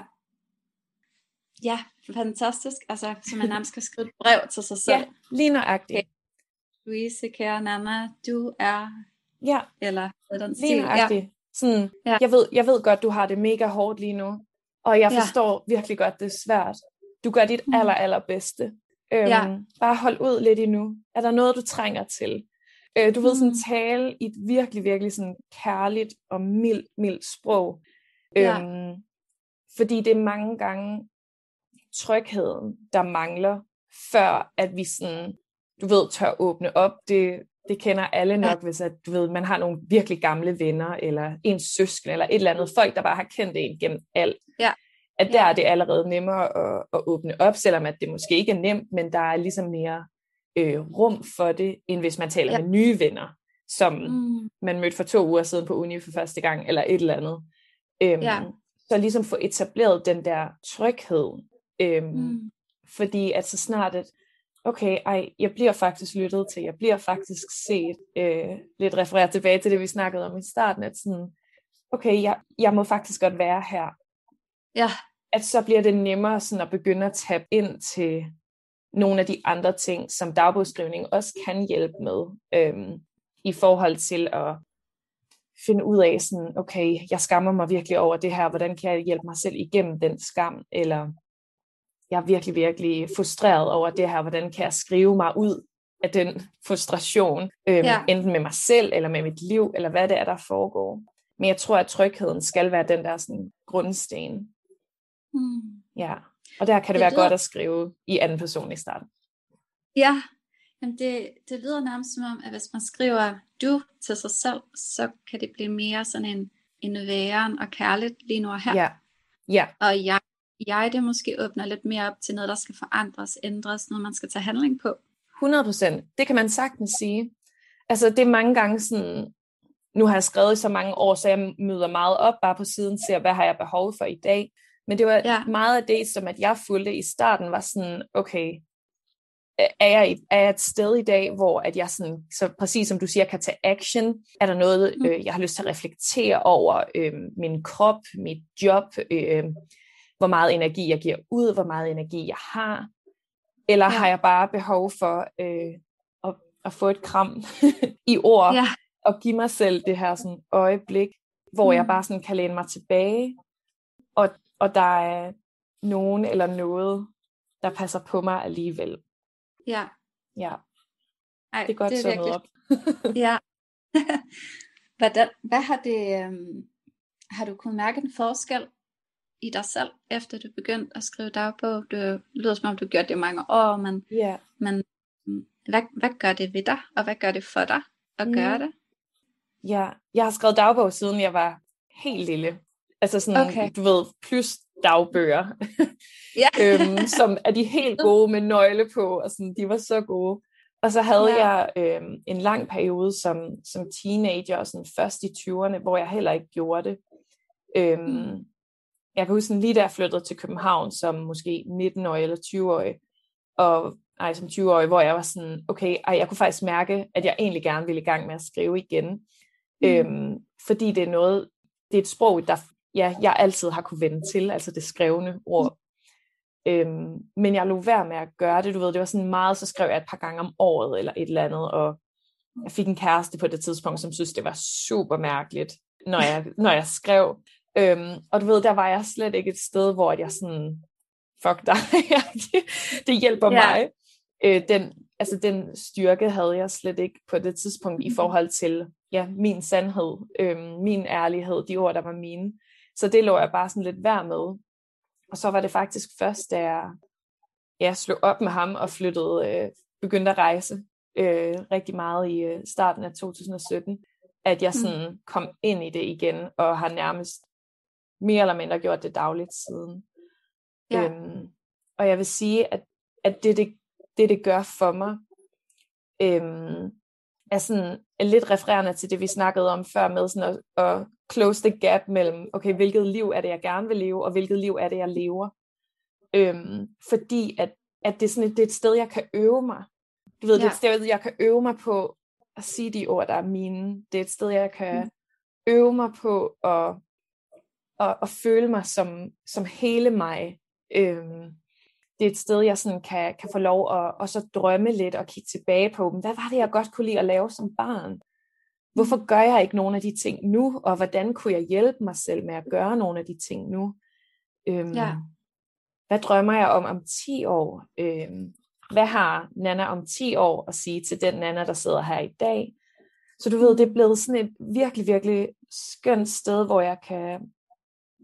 Speaker 1: Ja, fantastisk. Altså, så man nærmest skal skrive et brev til sig selv.
Speaker 2: Ja, lige nøjagtigt. Okay.
Speaker 1: Louise, kære Nana, du er...
Speaker 2: Ja,
Speaker 1: eller den
Speaker 2: lige nøjagtigt. Ja. Sådan, ja. jeg, ved, jeg ved godt, du har det mega hårdt lige nu, og jeg forstår ja. virkelig godt, det er svært. Du gør dit mm. aller, aller bedste. Øhm, ja. Bare hold ud lidt endnu. Er der noget, du trænger til? Øh, du mm. ved sådan tale i et virkelig, virkelig sådan kærligt og mildt, mildt sprog. Ja. Øhm, fordi det er mange gange trygheden, der mangler, før at vi sådan, du ved, tør åbne op. Det, det kender alle nok, ja. hvis at, du ved, man har nogle virkelig gamle venner, eller en søskende, eller et eller andet. Folk, der bare har kendt en gennem alt.
Speaker 1: Ja.
Speaker 2: At der ja. er det allerede nemmere at, at åbne op, selvom at det måske ikke er nemt, men der er ligesom mere øh, rum for det, end hvis man taler ja. med nye venner, som mm. man mødte for to uger siden på uni for første gang, eller et eller andet. Øhm, ja. Så ligesom få etableret den der tryghed. Øhm, mm. Fordi at så snart, at okay, ej, jeg bliver faktisk lyttet til, jeg bliver faktisk set, øh, lidt refereret tilbage til det, vi snakkede om i starten, at sådan, okay, jeg, jeg må faktisk godt være her.
Speaker 1: Ja.
Speaker 2: At så bliver det nemmere sådan at begynde at tabe ind til nogle af de andre ting, som dagbogsskrivning også kan hjælpe med, øhm, i forhold til at finde ud af sådan, okay, jeg skammer mig virkelig over det her, hvordan kan jeg hjælpe mig selv igennem den skam, eller jeg er virkelig, virkelig frustreret over det her, hvordan kan jeg skrive mig ud af den frustration, øhm, ja. enten med mig selv, eller med mit liv, eller hvad det er, der foregår. Men jeg tror, at trygheden skal være den der sådan, grundsten. Mm. Ja. Og der kan det, det være lyder... godt at skrive i anden person i starten.
Speaker 1: Ja, Jamen det, det lyder nærmest som om, at hvis man skriver du til sig selv, så kan det blive mere sådan en, en væren og kærligt lige nu og her.
Speaker 2: Ja. ja.
Speaker 1: Og jeg, jeg det måske åbner lidt mere op til noget, der skal forandres, ændres, noget man skal tage handling på.
Speaker 2: 100 procent. Det kan man sagtens sige. Altså det er mange gange sådan, nu har jeg skrevet i så mange år, så jeg møder meget op bare på siden, ser hvad har jeg behov for i dag. Men det var ja. meget af det, som at jeg fulgte i starten, var sådan, okay, er jeg, er jeg et sted i dag, hvor at jeg sådan, så præcis som du siger, kan tage action? Er der noget, mm. øh, jeg har lyst til at reflektere over øh, min krop, mit job, øh, hvor meget energi jeg giver ud, hvor meget energi jeg har? Eller ja. har jeg bare behov for øh, at, at få et kram i ord, ja. og give mig selv det her sådan øjeblik, hvor mm. jeg bare sådan kan læne mig tilbage, og og der er nogen eller noget, der passer på mig alligevel.
Speaker 1: Ja.
Speaker 2: Ja. Ej, det er godt det er virkelig... op.
Speaker 1: ja. Hvordan, hvad har det, øhm, har du kunnet mærke en forskel i dig selv, efter du begyndte at skrive dagbog? Det lyder som om, du gjorde det i mange år, men,
Speaker 2: yeah.
Speaker 1: men mm, hvad, hvad gør det ved dig, og hvad gør det for dig at mm. gøre det?
Speaker 2: Ja, jeg har skrevet dagbog, siden jeg var helt lille. Altså sådan, okay. du ved, plus dagbøger, ja. øhm, som er de helt gode med nøgle på, og sådan, de var så gode. Og så havde ja. jeg øhm, en lang periode som, som teenager, og sådan først i 20'erne, hvor jeg heller ikke gjorde det. Øhm, mm. Jeg kan huske, sådan, lige da jeg flyttede til København, som måske 19-årig eller 20-årig, og ej, som 20-årig, hvor jeg var sådan, okay, ej, jeg kunne faktisk mærke, at jeg egentlig gerne ville i gang med at skrive igen. Mm. Øhm, fordi det er noget, det er et sprog, der ja, jeg altid har kunne vende til, altså det skrevne ord. Øhm, men jeg lå være med at gøre det, du ved, det var sådan meget, så skrev jeg et par gange om året, eller et eller andet, og jeg fik en kæreste på det tidspunkt, som synes, det var super mærkeligt, når jeg, når jeg skrev. Øhm, og du ved, der var jeg slet ikke et sted, hvor jeg sådan, fuck dig, det, det hjælper yeah. mig. Øh, den, altså den styrke havde jeg slet ikke på det tidspunkt i mm-hmm. forhold til ja, min sandhed, øhm, min ærlighed, de ord, der var mine. Så det lå jeg bare sådan lidt værd med. Og så var det faktisk først, da jeg ja, slog op med ham og flyttede, øh, begyndte at rejse øh, rigtig meget i øh, starten af 2017, at jeg mm. sådan mm. kom ind i det igen, og har nærmest mere eller mindre gjort det dagligt siden. Ja. Øhm, og jeg vil sige, at, at det, det, det, det gør for mig, øhm, er sådan lidt refererende til det, vi snakkede om før med sådan at, at close the gap mellem, okay, hvilket liv er det, jeg gerne vil leve, og hvilket liv er det, jeg lever. Øhm, fordi at, at det, er sådan et, det er et sted, jeg kan øve mig. Du ved, ja. det er et sted, jeg kan øve mig på at sige de ord, der er mine. Det er et sted, jeg kan mm. øve mig på at, at, at føle mig som, som hele mig. Øhm, det er et sted, jeg sådan kan, kan få lov at og så drømme lidt og kigge tilbage på, hvad var det, jeg godt kunne lide at lave som barn? Hvorfor mm. gør jeg ikke nogle af de ting nu? Og hvordan kunne jeg hjælpe mig selv med at gøre nogle af de ting nu? Øhm, ja. Hvad drømmer jeg om om 10 år? Øhm, hvad har Nana om 10 år at sige til den Nana, der sidder her i dag? Så du ved, det er blevet sådan et virkelig, virkelig skønt sted, hvor jeg kan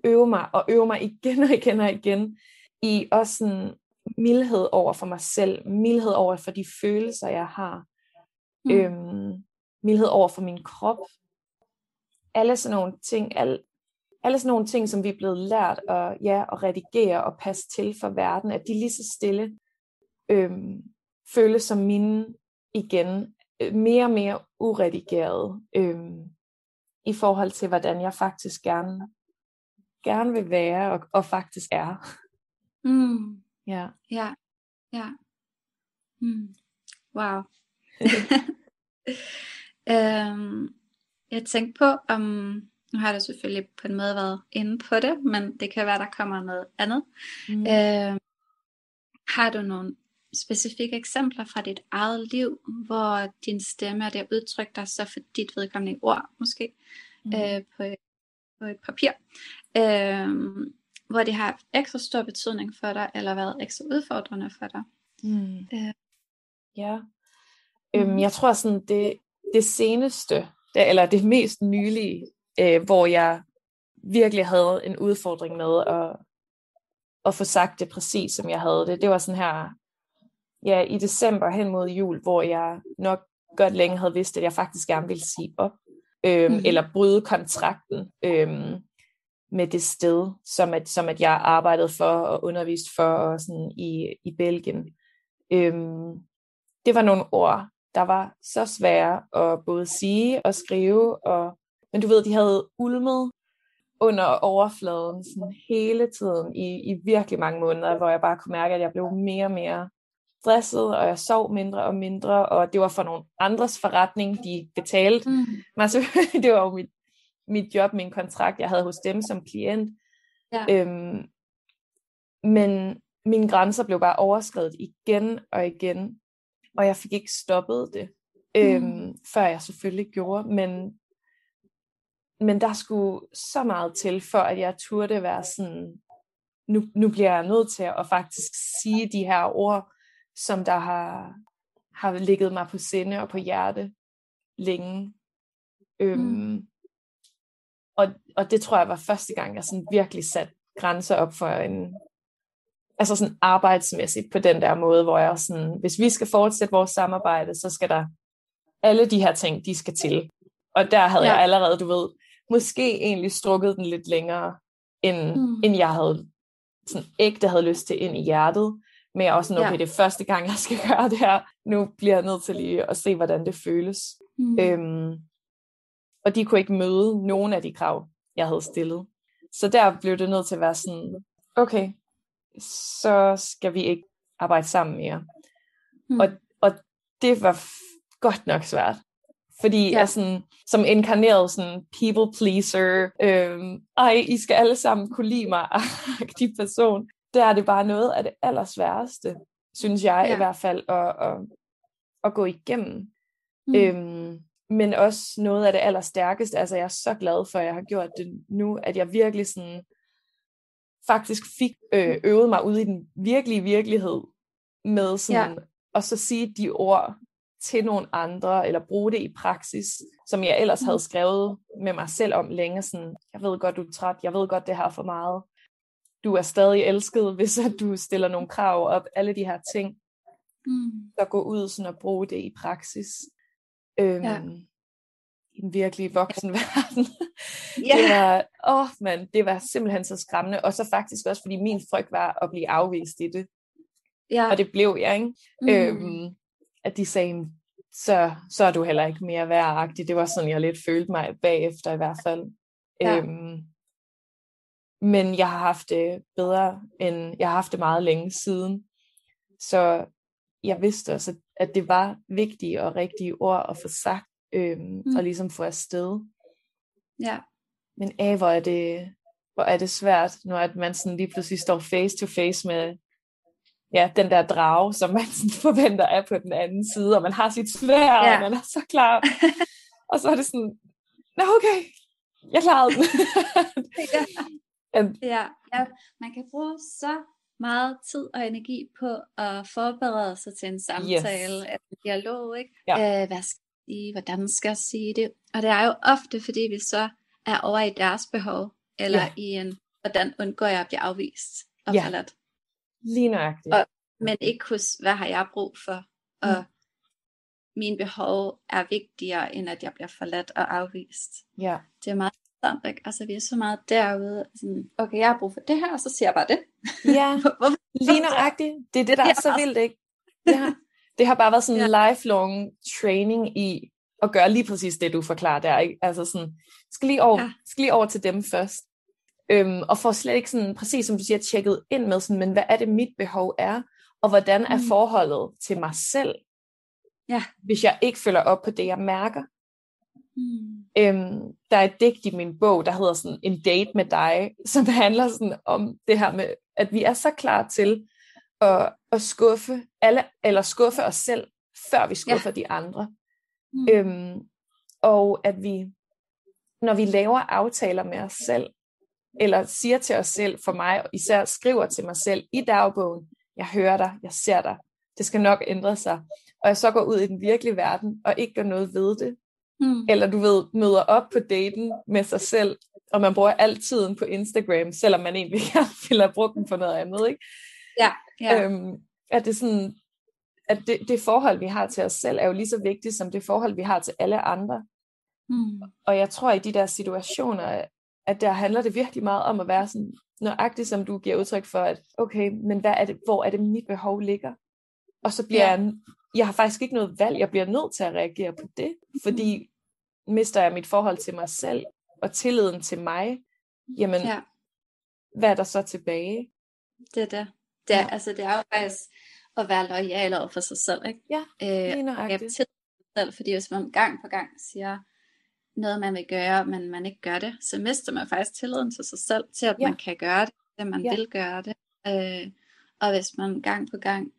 Speaker 2: øve mig og øve mig igen og igen og igen i også sådan mildhed over for mig selv, mildhed over for de følelser, jeg har, mm. øhm, mildhed over for min krop. Alle sådan nogle ting, alle, alle sådan nogle ting, som vi er blevet lært at, ja, at redigere og passe til for verden, at de lige så stille øhm, føles som mine igen, øh, mere og mere uredigeret øhm, i forhold til, hvordan jeg faktisk gerne, gerne vil være og, og faktisk er.
Speaker 1: Mm. Ja. Ja. Ja. Mm. Wow. øhm, jeg tænkte på, om nu har du selvfølgelig på en måde været inde på det, men det kan være, der kommer noget andet. Mm. Øhm, har du nogle specifikke eksempler fra dit eget liv, hvor din stemme er det udtrykt dig så for dit vedkommende ord, måske, mm. øh, på, et, på et papir, øh, hvor det har haft ekstra stor betydning for dig, eller været ekstra udfordrende for dig.
Speaker 2: Mm. Øh. Ja. Øhm, mm. jeg tror sådan, det, det seneste, det, eller det mest nylige, øh, hvor jeg virkelig havde en udfordring med at, at få sagt det præcis, som jeg havde det, det var sådan her ja, i december hen mod jul, hvor jeg nok godt længe havde vidst, at jeg faktisk gerne ville sige op, øhm, mm. eller bryde kontrakten øhm, med det sted, som at, som at jeg arbejdede for og undervist for og sådan i, i Belgien. Øhm, det var nogle ord, der var så svære at både sige og skrive, og, men du ved, de havde ulmet under overfladen sådan hele tiden i, i virkelig mange måneder, hvor jeg bare kunne mærke, at jeg blev mere og mere stresset, og jeg sov mindre og mindre, og det var for nogle andres forretning, de betalte mm. mig. Det var jo mit, mit job, min kontrakt, jeg havde hos dem som klient. Ja. Øhm, men mine grænser blev bare overskrevet igen og igen, og jeg fik ikke stoppet det, øhm, mm. før jeg selvfølgelig gjorde, men men der skulle så meget til, for at jeg turde være sådan, nu, nu bliver jeg nødt til at faktisk sige de her ord, som der har, har ligget mig på sinde og på hjerte længe. Øhm, mm. Og, og det tror jeg var første gang, jeg sådan virkelig satte grænser op for en, altså sådan arbejdsmæssigt på den der måde, hvor jeg sådan, hvis vi skal fortsætte vores samarbejde, så skal der alle de her ting, de skal til. Og der havde ja. jeg allerede, du ved, måske egentlig strukket den lidt længere, end, mm. end jeg havde sådan ægte havde lyst til ind i hjertet. Men jeg er også sådan, okay, ja. det er første gang, jeg skal gøre det her. Nu bliver jeg nødt til lige at se, hvordan det føles. Mm. Øhm, og de kunne ikke møde nogen af de krav, jeg havde stillet. Så der blev det nødt til at være sådan, okay, så skal vi ikke arbejde sammen mere. Mm. Og, og det var godt nok svært. Fordi ja. jeg sådan, som inkarneret sådan people pleaser, øhm, ej, I skal alle sammen kunne lide mig, de person der er det bare noget af det allersværeste, synes jeg ja. i hvert fald, at, at, at gå igennem. Mm. Øhm, men også noget af det allerstærkeste. Altså jeg er så glad for, at jeg har gjort det nu, at jeg virkelig sådan faktisk fik øh, øvet mig ud i den virkelige virkelighed med sådan, ja. og så sige de ord til nogle andre, eller bruge det i praksis, som jeg ellers havde mm. skrevet med mig selv om længe, sådan, jeg ved godt, du er træt, jeg ved godt, det her for meget, du er stadig elsket, hvis at du stiller nogle krav op, alle de her ting, mm. der går ud sådan at bruge det i praksis. Øhm, ja. I en virkelig voksen verden. yeah. Det var, åh oh, man, det var simpelthen så skræmmende, og så faktisk også, fordi min frygt var at blive afvist i det. Ja. Og det blev jeg, ikke? Mm. Øhm, at de sagde, så, så er du heller ikke mere væragtig. Det var sådan, jeg lidt følte mig bagefter i hvert fald. Ja. Øhm, men jeg har haft det bedre, end jeg har haft det meget længe siden. Så jeg vidste også, at det var vigtige og rigtige ord at få sagt, øhm,
Speaker 1: Mm.
Speaker 2: og ligesom få afsted.
Speaker 1: Ja.
Speaker 2: Men af, hvor er det, hvor er det svært, når at man sådan lige pludselig står face to face med ja, den der drage, som man sådan forventer er på den anden side, og man har sit svær,
Speaker 1: Ja.
Speaker 2: og man er så klar. og så er det sådan, nå okay, jeg klarede den.
Speaker 1: ja. Ja. Ja. Man kan bruge så meget tid og energi på at forberede sig til en samtale, yes. en dialog, ikke?
Speaker 2: Ja.
Speaker 1: Øh, hvad skal jeg sige, hvordan skal jeg sige det? Og det er jo ofte, fordi vi så er over i deres behov, eller
Speaker 2: Ja.
Speaker 1: i en, hvordan undgår jeg at blive afvist og
Speaker 2: Ja.
Speaker 1: forladt.
Speaker 2: Lige nøjagtigt.
Speaker 1: Og- Men ikke hos, hvad har jeg brug for? Og
Speaker 2: Mm.
Speaker 1: mine behov er vigtigere, end at jeg bliver forladt og afvist.
Speaker 2: Ja,
Speaker 1: Det er meget sådan, ikke? Altså vi er så meget derude, sådan, okay, jeg har brug for det her, og så siger jeg bare det.
Speaker 2: ja
Speaker 1: Hvorfor?
Speaker 2: lige nøjagtigt. Det er det, der er
Speaker 1: Ja.
Speaker 2: så vildt, ikke? Det har, det har bare været sådan en lifelong training i at gøre lige præcis det, du forklarer der. Ikke? Altså sådan, skal lige over,
Speaker 1: Ja.
Speaker 2: skal lige over til dem først. Øhm, og får slet ikke sådan, præcis som du siger, tjekket ind med sådan, men hvad er det mit behov er, og hvordan er
Speaker 1: Mm.
Speaker 2: forholdet til mig selv,
Speaker 1: Ja.
Speaker 2: hvis jeg ikke følger op på det, jeg mærker.
Speaker 1: Hmm.
Speaker 2: Øhm, der er et digt i min bog, der hedder sådan En date med dig, som handler sådan om det her med, at vi er så klar til at, at skuffe alle, eller skuffe os selv, før vi skuffer ja. de andre.
Speaker 1: Hmm.
Speaker 2: Øhm, og at vi, når vi laver aftaler med os selv, eller siger til os selv, for mig, og især skriver til mig selv i dagbogen, jeg hører dig, jeg ser dig, det skal nok ændre sig, og jeg så går ud i den virkelige verden, og ikke gør noget ved det,
Speaker 1: Hmm.
Speaker 2: eller du ved, møder op på daten med sig selv, og man bruger al tiden på Instagram, selvom man egentlig gerne ville have brugt den for noget andet, ikke?
Speaker 1: Ja, ja.
Speaker 2: Øhm, at det sådan, at det, det forhold, vi har til os selv, er jo lige så vigtigt, som det forhold, vi har til alle andre.
Speaker 1: Hmm.
Speaker 2: Og jeg tror, i de der situationer, at der handler det virkelig meget om at være sådan, nøjagtigt som du giver udtryk for, at okay, men hvad er det, hvor er det mit behov ligger? Og så bliver
Speaker 1: Ja.
Speaker 2: jeg, jeg har faktisk ikke noget valg, jeg bliver nødt til at reagere på det, fordi mister jeg mit forhold til mig selv, og tilliden til mig, jamen,
Speaker 1: Ja.
Speaker 2: hvad er der så tilbage?
Speaker 1: Det er det. Det er,
Speaker 2: Ja.
Speaker 1: altså, det er jo faktisk at være lojal over for sig selv, ikke?
Speaker 2: Ja,
Speaker 1: Øh,
Speaker 2: Lige
Speaker 1: til sig selv, fordi hvis man gang på gang siger noget, man vil gøre, men man ikke gør det, så mister man faktisk tilliden til sig selv, til at
Speaker 2: Ja.
Speaker 1: man kan gøre det, at man
Speaker 2: Ja.
Speaker 1: vil gøre det. Øh, og hvis man gang på gang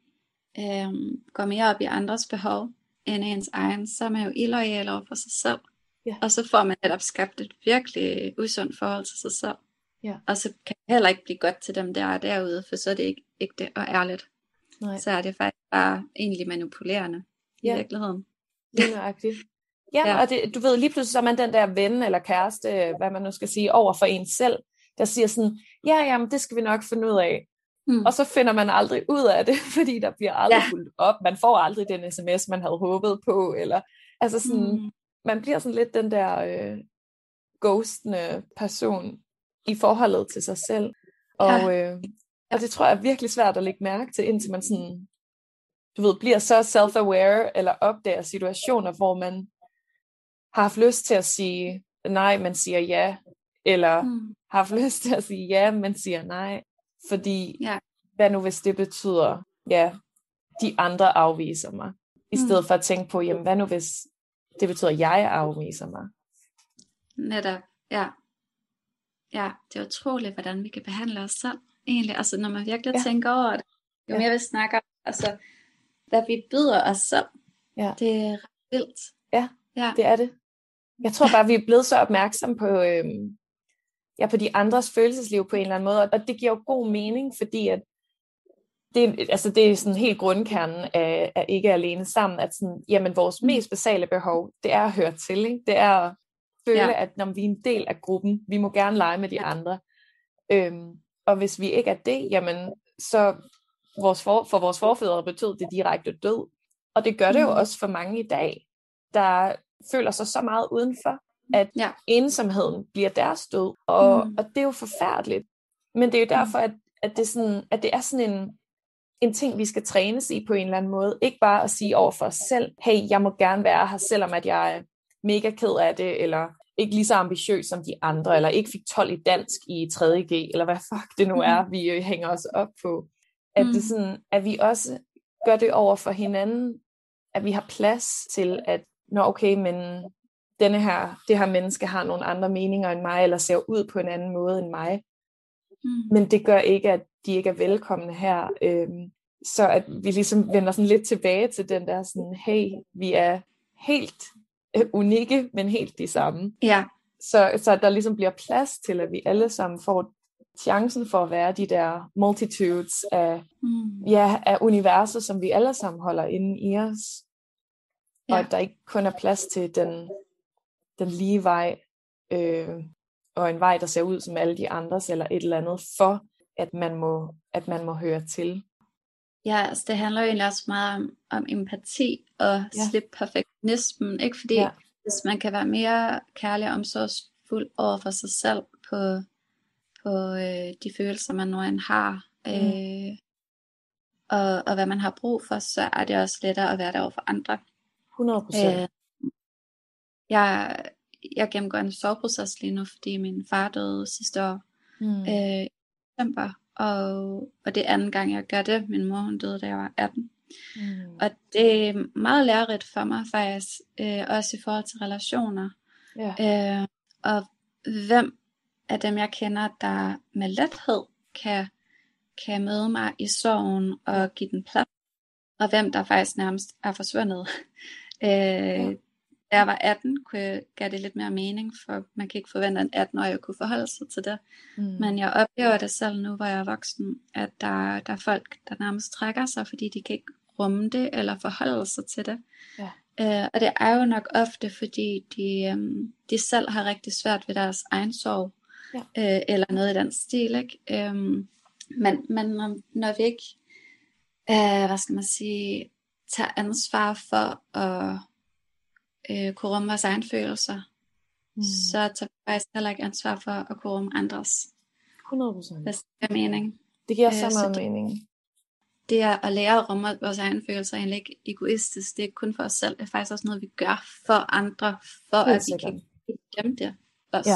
Speaker 1: øh, går mere op i andres behov end ens egen, så er man jo illoyal over for sig selv.
Speaker 2: Ja.
Speaker 1: Og så får man netop skabt et virkelig usundt forhold til sig selv.
Speaker 2: Ja.
Speaker 1: Og så kan det heller ikke blive godt til dem, der er derude, for så er det ikke ægte og ærligt.
Speaker 2: Nej,
Speaker 1: Så er det faktisk bare egentlig manipulerende i
Speaker 2: Ja.
Speaker 1: virkeligheden.
Speaker 2: lige nøjagtigt. Ja,
Speaker 1: Ja.
Speaker 2: og det, du ved, lige pludselig så er man den der ven eller kæreste, hvad man nu skal sige, over for en selv, der siger sådan, ja, jamen, det skal vi nok finde ud af.
Speaker 1: Mm.
Speaker 2: Og så finder man aldrig ud af det, fordi der bliver aldrig
Speaker 1: Ja.
Speaker 2: ja. fuldt op. Man får aldrig den sms, man havde håbet på. Eller, altså sådan,
Speaker 1: Mm.
Speaker 2: man bliver sådan lidt den der øh, ghostende person i forholdet til sig selv. Og, øh, og det tror jeg er virkelig svært at lægge mærke til, indtil man sådan, du ved, bliver så self-aware, eller opdager situationer, hvor man har haft lyst til at sige nej, man siger ja, eller
Speaker 1: Mm.
Speaker 2: har haft lyst til at sige ja, men siger nej. Fordi,
Speaker 1: Ja.
Speaker 2: hvad nu hvis det betyder, ja, de andre afviser mig. I
Speaker 1: Mm.
Speaker 2: stedet for at tænke på, jamen hvad nu hvis det betyder, at jeg afviser mig.
Speaker 1: Netop, ja. Ja, det er utroligt, hvordan vi kan behandle os selv. Egentlig, altså når man virkelig
Speaker 2: Ja.
Speaker 1: ja. tænker over det. Jo
Speaker 2: Ja.
Speaker 1: mere vi snakker, altså hvad vi byder os selv.
Speaker 2: Ja.
Speaker 1: Det er ret vildt.
Speaker 2: Ja,
Speaker 1: Ja.
Speaker 2: Det er det. Jeg tror bare, vi er blevet så opmærksomme på, øhm, ja, på de andres følelsesliv på en eller anden måde, og det giver jo god mening, fordi at det, altså det er sådan helt grundkernen af, af ikke alene sammen, at sådan, jamen vores
Speaker 1: Mm.
Speaker 2: mest basale behov, det er at høre til, ikke? det er at føle,
Speaker 1: Ja.
Speaker 2: ja. at når vi er en del af gruppen, vi må gerne lege med de
Speaker 1: Ja.
Speaker 2: andre. Øhm, og hvis vi ikke er det, jamen så vores for, for vores forfædre betød det direkte død. Og det gør det jo
Speaker 1: Mm.
Speaker 2: også for mange i dag, der føler sig så meget udenfor, at
Speaker 1: Ja.
Speaker 2: ensomheden bliver deres død. Og,
Speaker 1: Mm.
Speaker 2: og det er jo forfærdeligt. Men det er jo derfor, at, at, det, er sådan, at det er sådan en, en ting, vi skal trænes i på en eller anden måde. Ikke bare at sige over for os selv, hey, jeg må gerne være her, selvom at jeg er mega ked af det, eller ikke lige så ambitiøs som de andre, eller ikke fik 12 i dansk i 3.G, eller hvad fuck det nu er, vi øh, hænger os op på. At, det
Speaker 1: Mm.
Speaker 2: sådan, at vi også gør det over for hinanden, at vi har plads til, at nå okay, men denne her, det her menneske har nogle andre meninger end mig, eller ser ud på en anden måde end mig. Mm. Men det gør ikke, at de ikke er velkomne her. Øhm, så at vi ligesom vender sådan lidt tilbage til den der sådan, hey, vi er helt øh, unikke, men helt de samme.
Speaker 1: Ja.
Speaker 2: Så, så der ligesom bliver plads til, at vi alle sammen får chancen for at være de der multitudes af, mm. ja, af universer, som vi alle sammen holder inde i os. Ja. Og at der ikke kun er plads til den, den lige vej, øh, og en vej, der ser ud som alle de andres, eller et eller andet, for at man må, at man må høre til.
Speaker 1: Ja, altså det handler jo egentlig også meget om, om empati og ja. slippe perfektionismen, ikke? Fordi ja. hvis man kan være mere kærlig og omsorgsfuld over for sig selv på, på øh, de følelser, man nu end har, mm. øh, og, og hvad man har brug for, så er det også lettere at være der over for andre.
Speaker 2: 100 procent. Øh,
Speaker 1: jeg, jeg gennemgår en soveproces lige nu, fordi min far døde sidste år mm. øh, i december, og, og det er anden gang, jeg gør det. Min mor hun døde, da jeg var 18. Mm. Og det er meget lærerigt for mig faktisk, øh, også i forhold til relationer. Yeah. Øh, og hvem af dem, jeg kender, der med lethed kan, kan møde mig i sorgen og give den plads, og hvem der faktisk nærmest er forsvundet. øh, yeah. Da jeg var 18, kunne jeg, gav det lidt mere mening, for man kan ikke forvente, at en 18-årig kunne forholde sig til det. Mm. Men jeg oplever det selv nu, hvor jeg er voksen, at der, der er folk, der nærmest trækker sig, fordi de kan ikke rumme det, eller forholde sig til det. Ja. Øh, og det er jo nok ofte, fordi de, um, de selv har rigtig svært ved deres egen sorg, ja. øh, eller noget i den stil. Ikke? Um, men, men når, når vi ikke, øh, hvad skal man sige, tager ansvar for at øh, kunne rumme vores egne følelser, mm. så tager vi faktisk heller ikke ansvar for at kunne rumme andres.
Speaker 2: 100 procent.
Speaker 1: Hvis det er mening.
Speaker 2: Det giver så øh, meget så mening.
Speaker 1: Det er at lære at rumme vores egne følelser er egentlig ikke egoistisk. Det er kun for os selv. Det er faktisk også noget, vi gør for andre, for helt at vi sikkert. kan glemme det også.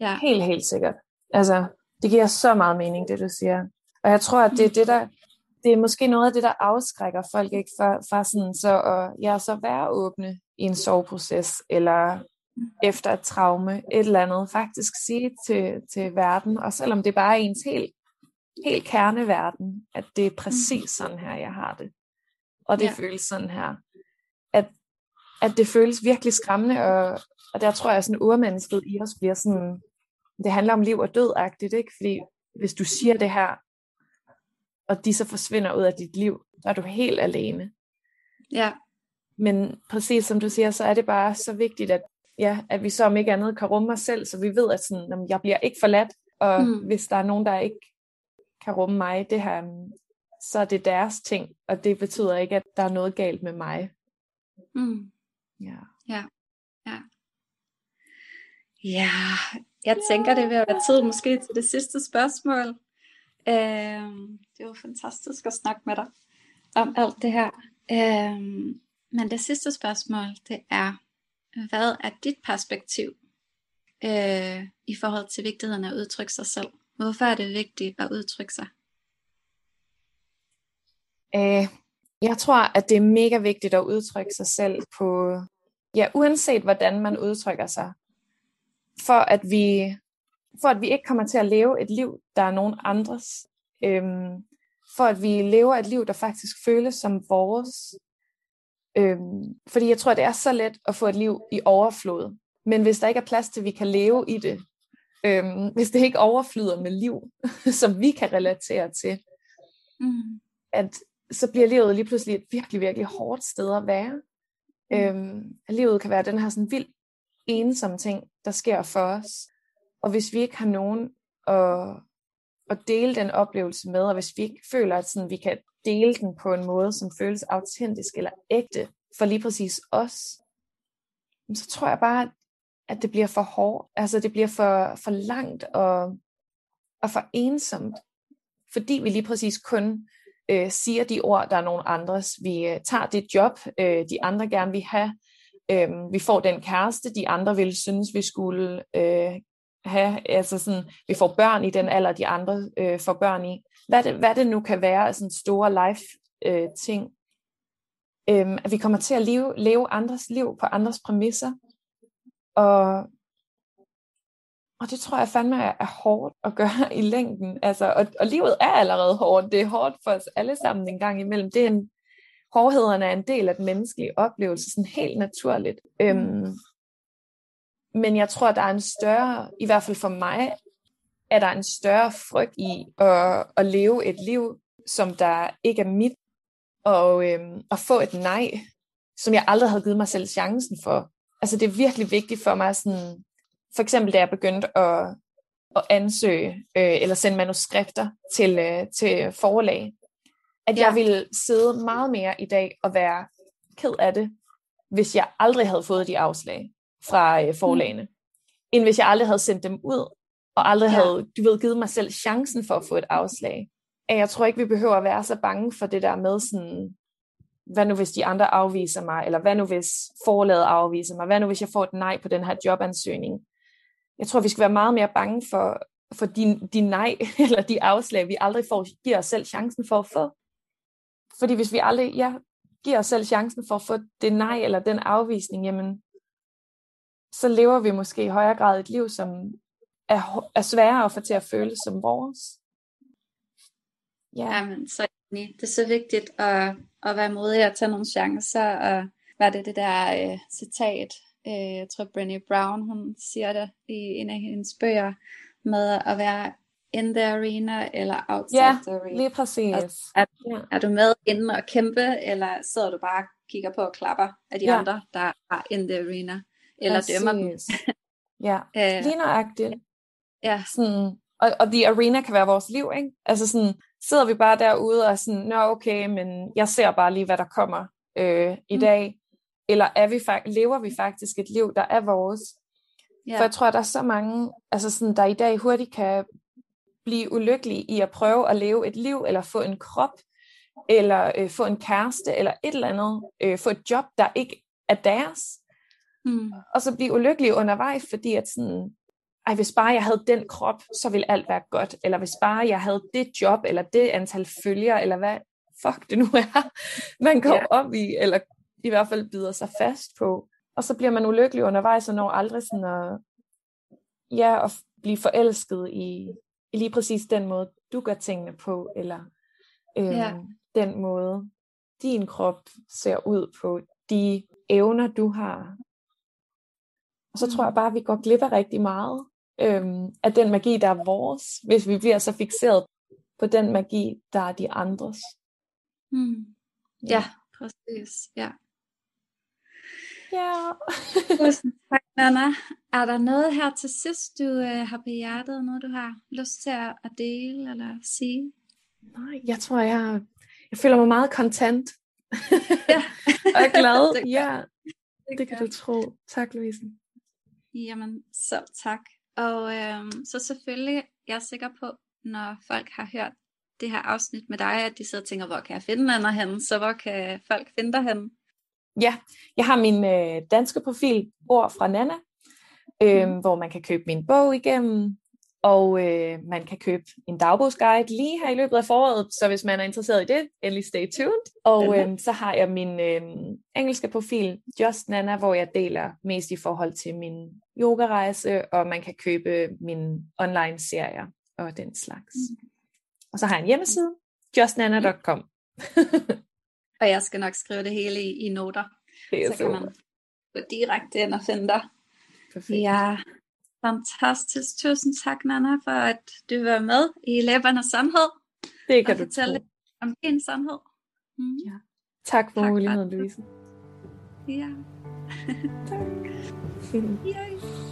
Speaker 2: Ja. ja. Helt, helt sikkert. Altså, det giver så meget mening, det du siger. Og jeg tror, at det er det, der det er måske noget af det, der afskrækker folk ikke fra, fra sådan så at ja, så være åbne i en soveproces, eller efter et traume, et eller andet, faktisk sige til, til verden, og selvom det bare er ens helt, helt kerneverden, at det er præcis sådan her, jeg har det. Og det ja. føles sådan her. At, at det føles virkelig skræmmende, og, og der tror jeg, sådan urmennesket i os bliver sådan, det handler om liv og død-agtigt, ikke? Fordi hvis du siger det her, og de så forsvinder ud af dit liv, så er du helt alene.
Speaker 1: Ja.
Speaker 2: Men præcis som du siger, så er det bare så vigtigt, at, ja, at vi så om ikke andet kan rumme os selv, så vi ved, at sådan, jamen, jeg bliver ikke forladt, og mm. hvis der er nogen, der ikke kan rumme mig, det her, så er det deres ting, og det betyder ikke, at der er noget galt med mig.
Speaker 1: Mm.
Speaker 2: Ja.
Speaker 1: Ja. Ja. Ja, jeg tænker, det vil være tid måske til det sidste spørgsmål. Øh, det var fantastisk at snakke med dig om alt det her. Øh, men det sidste spørgsmål, det er, hvad er dit perspektiv øh, i forhold til vigtigheden af at udtrykke sig selv? Hvorfor er det vigtigt at udtrykke sig?
Speaker 2: Øh, jeg tror, at det er mega vigtigt at udtrykke sig selv på, ja, uanset hvordan man udtrykker sig, for at vi, for at vi ikke kommer til at leve et liv, der er nogen andres. Øhm, for at vi lever et liv, der faktisk føles som vores. Øhm, fordi jeg tror, det er så let at få et liv i overflod. Men hvis der ikke er plads til, at vi kan leve i det, øhm, hvis det ikke overflyder med liv, som vi kan relatere til, mm. at så bliver livet lige pludselig et virkelig, virkelig hårdt sted at være. Mm. Øhm, livet kan være den her sådan vild ensom ting, der sker for os. Og hvis vi ikke har nogen at, at dele den oplevelse med, og hvis vi ikke føler, at sådan, vi kan dele den på en måde, som føles autentisk eller ægte for lige præcis os, så tror jeg bare, at det bliver for hårdt. Altså det bliver for, for langt og, og for ensomt. Fordi vi lige præcis kun øh, siger de ord, der er nogen andres. Vi øh, tager det job, øh, de andre gerne vil have. Øh, vi får den kæreste, de andre ville synes, vi skulle øh, have. Altså sådan, vi får børn i den alder, de andre øh, får børn i hvad det, hvad det nu kan være af sådan store life øh, ting. Øhm, at vi kommer til at leve, leve andres liv på andres præmisser. Og, og det tror jeg fandme er, er hårdt at gøre i længden. Altså, og, og livet er allerede hårdt. Det er hårdt for os alle sammen en gang imellem. Det er en, hårdhederne er en del af den menneskelige oplevelse, sådan helt naturligt. Øhm, men jeg tror, der er en større, i hvert fald for mig, er der en større frygt i at, at leve et liv, som der ikke er mit, og øhm, at få et nej, som jeg aldrig havde givet mig selv chancen for. Altså det er virkelig vigtigt for mig, sådan, for eksempel da jeg begyndte at, at ansøge øh, eller sende manuskripter til, øh, til forlag, at ja. jeg ville sidde meget mere i dag og være ked af det, hvis jeg aldrig havde fået de afslag fra øh, forlagene, mm. end hvis jeg aldrig havde sendt dem ud, og aldrig ja. havde, du ved, givet mig selv chancen for at få et afslag. Jeg tror ikke, vi behøver at være så bange for det der med sådan, hvad nu hvis de andre afviser mig, eller hvad nu hvis forlaget afviser mig, hvad nu hvis jeg får et nej på den her jobansøgning. Jeg tror, vi skal være meget mere bange for, for de, de nej, eller de afslag, vi aldrig får, giver os selv chancen for at få. Fordi hvis vi aldrig ja, giver os selv chancen for at få det nej, eller den afvisning, jamen, så lever vi måske i højere grad et liv, som er, er sværere at få til at føles som vores.
Speaker 1: Ja. Jamen, så det er så vigtigt at, at være modig og tage nogle chancer, og hvad det det der uh, citat, uh, jeg tror Brené Brown, hun siger det i en af hendes bøger, med at være in the arena eller outside
Speaker 2: ja,
Speaker 1: the arena.
Speaker 2: lige præcis. Altså,
Speaker 1: er, er du med inde og kæmpe, eller sidder du bare og kigger på og klapper af de ja. andre, der er in the arena, eller præcis. dømmer dem?
Speaker 2: ja, uh, lige nøjagtigt. Ja. Sådan, og, og the arena kan være vores liv, ikke? Altså sådan, sidder vi bare derude og sådan, nå okay, men jeg ser bare lige, hvad der kommer øh, i mm. dag. Eller er vi lever vi faktisk et liv, der er vores? Ja. For jeg tror, der er så mange, altså sådan, der i dag hurtigt kan blive ulykkelige i at prøve at leve et liv, eller få en krop, eller øh, få en kæreste, eller et eller andet, øh, få et job, der ikke er deres. Mm. Og så blive ulykkelige undervejs, fordi at sådan, ej, hvis bare jeg havde den krop, så ville alt være godt. Eller hvis bare jeg havde det job, eller det antal følgere, eller hvad fuck det nu er, man går yeah. op i, eller i hvert fald bider sig fast på. Og så bliver man ulykkelig undervejs, og når aldrig sådan at, ja, at blive forelsket i, i lige præcis den måde, du gør tingene på, eller øhm, yeah. den måde, din krop ser ud på, de evner, du har. Og så tror jeg mm. bare, at vi går glip af rigtig meget øhm, af den magi, der er vores, hvis vi bliver så fixeret på den magi, der er de andres.
Speaker 1: Mm. Ja. ja, præcis. Ja.
Speaker 2: Ja.
Speaker 1: Tusind tak, Nana. Er der noget her til sidst, du øh, har på hjertet, noget du har lyst til at, dele eller sige?
Speaker 2: Nej, jeg tror, jeg, jeg føler mig meget content. Ja. og er glad. det ja, det, det kan du tro. Tak, Louise.
Speaker 1: Jamen, så tak. Og øhm, så selvfølgelig, jeg er sikker på, når folk har hørt det her afsnit med dig, at de sidder og tænker, hvor kan jeg finde Anna hen? Så hvor kan folk finde dig hen?
Speaker 2: Ja, jeg har min øh, danske profil, Ord fra Nana, øh, mm. hvor man kan købe min bog igennem, og øh, man kan købe en dagbogsguide lige her i løbet af foråret, så hvis man er interesseret i det, endelig stay tuned. Og øh, så har jeg min øh, engelske profil, Just Nana, hvor jeg deler mest i forhold til min yogarejse, og man kan købe mine online-serier og den slags. Mm. Og så har jeg en hjemmeside, justnana.com.
Speaker 1: og jeg skal nok skrive det hele i, i noter, det så, så kan man gå direkte ind og finde dig. Perfekt. Ja, fantastisk. Tusind tak, Nana, for at du var med i Læbernes Sandhed.
Speaker 2: Det kan du fortælle tro.
Speaker 1: om din sandhed.
Speaker 2: Mm. Ja. Tak for tak, muligheden, Louise.
Speaker 1: Ja. tak. Yay.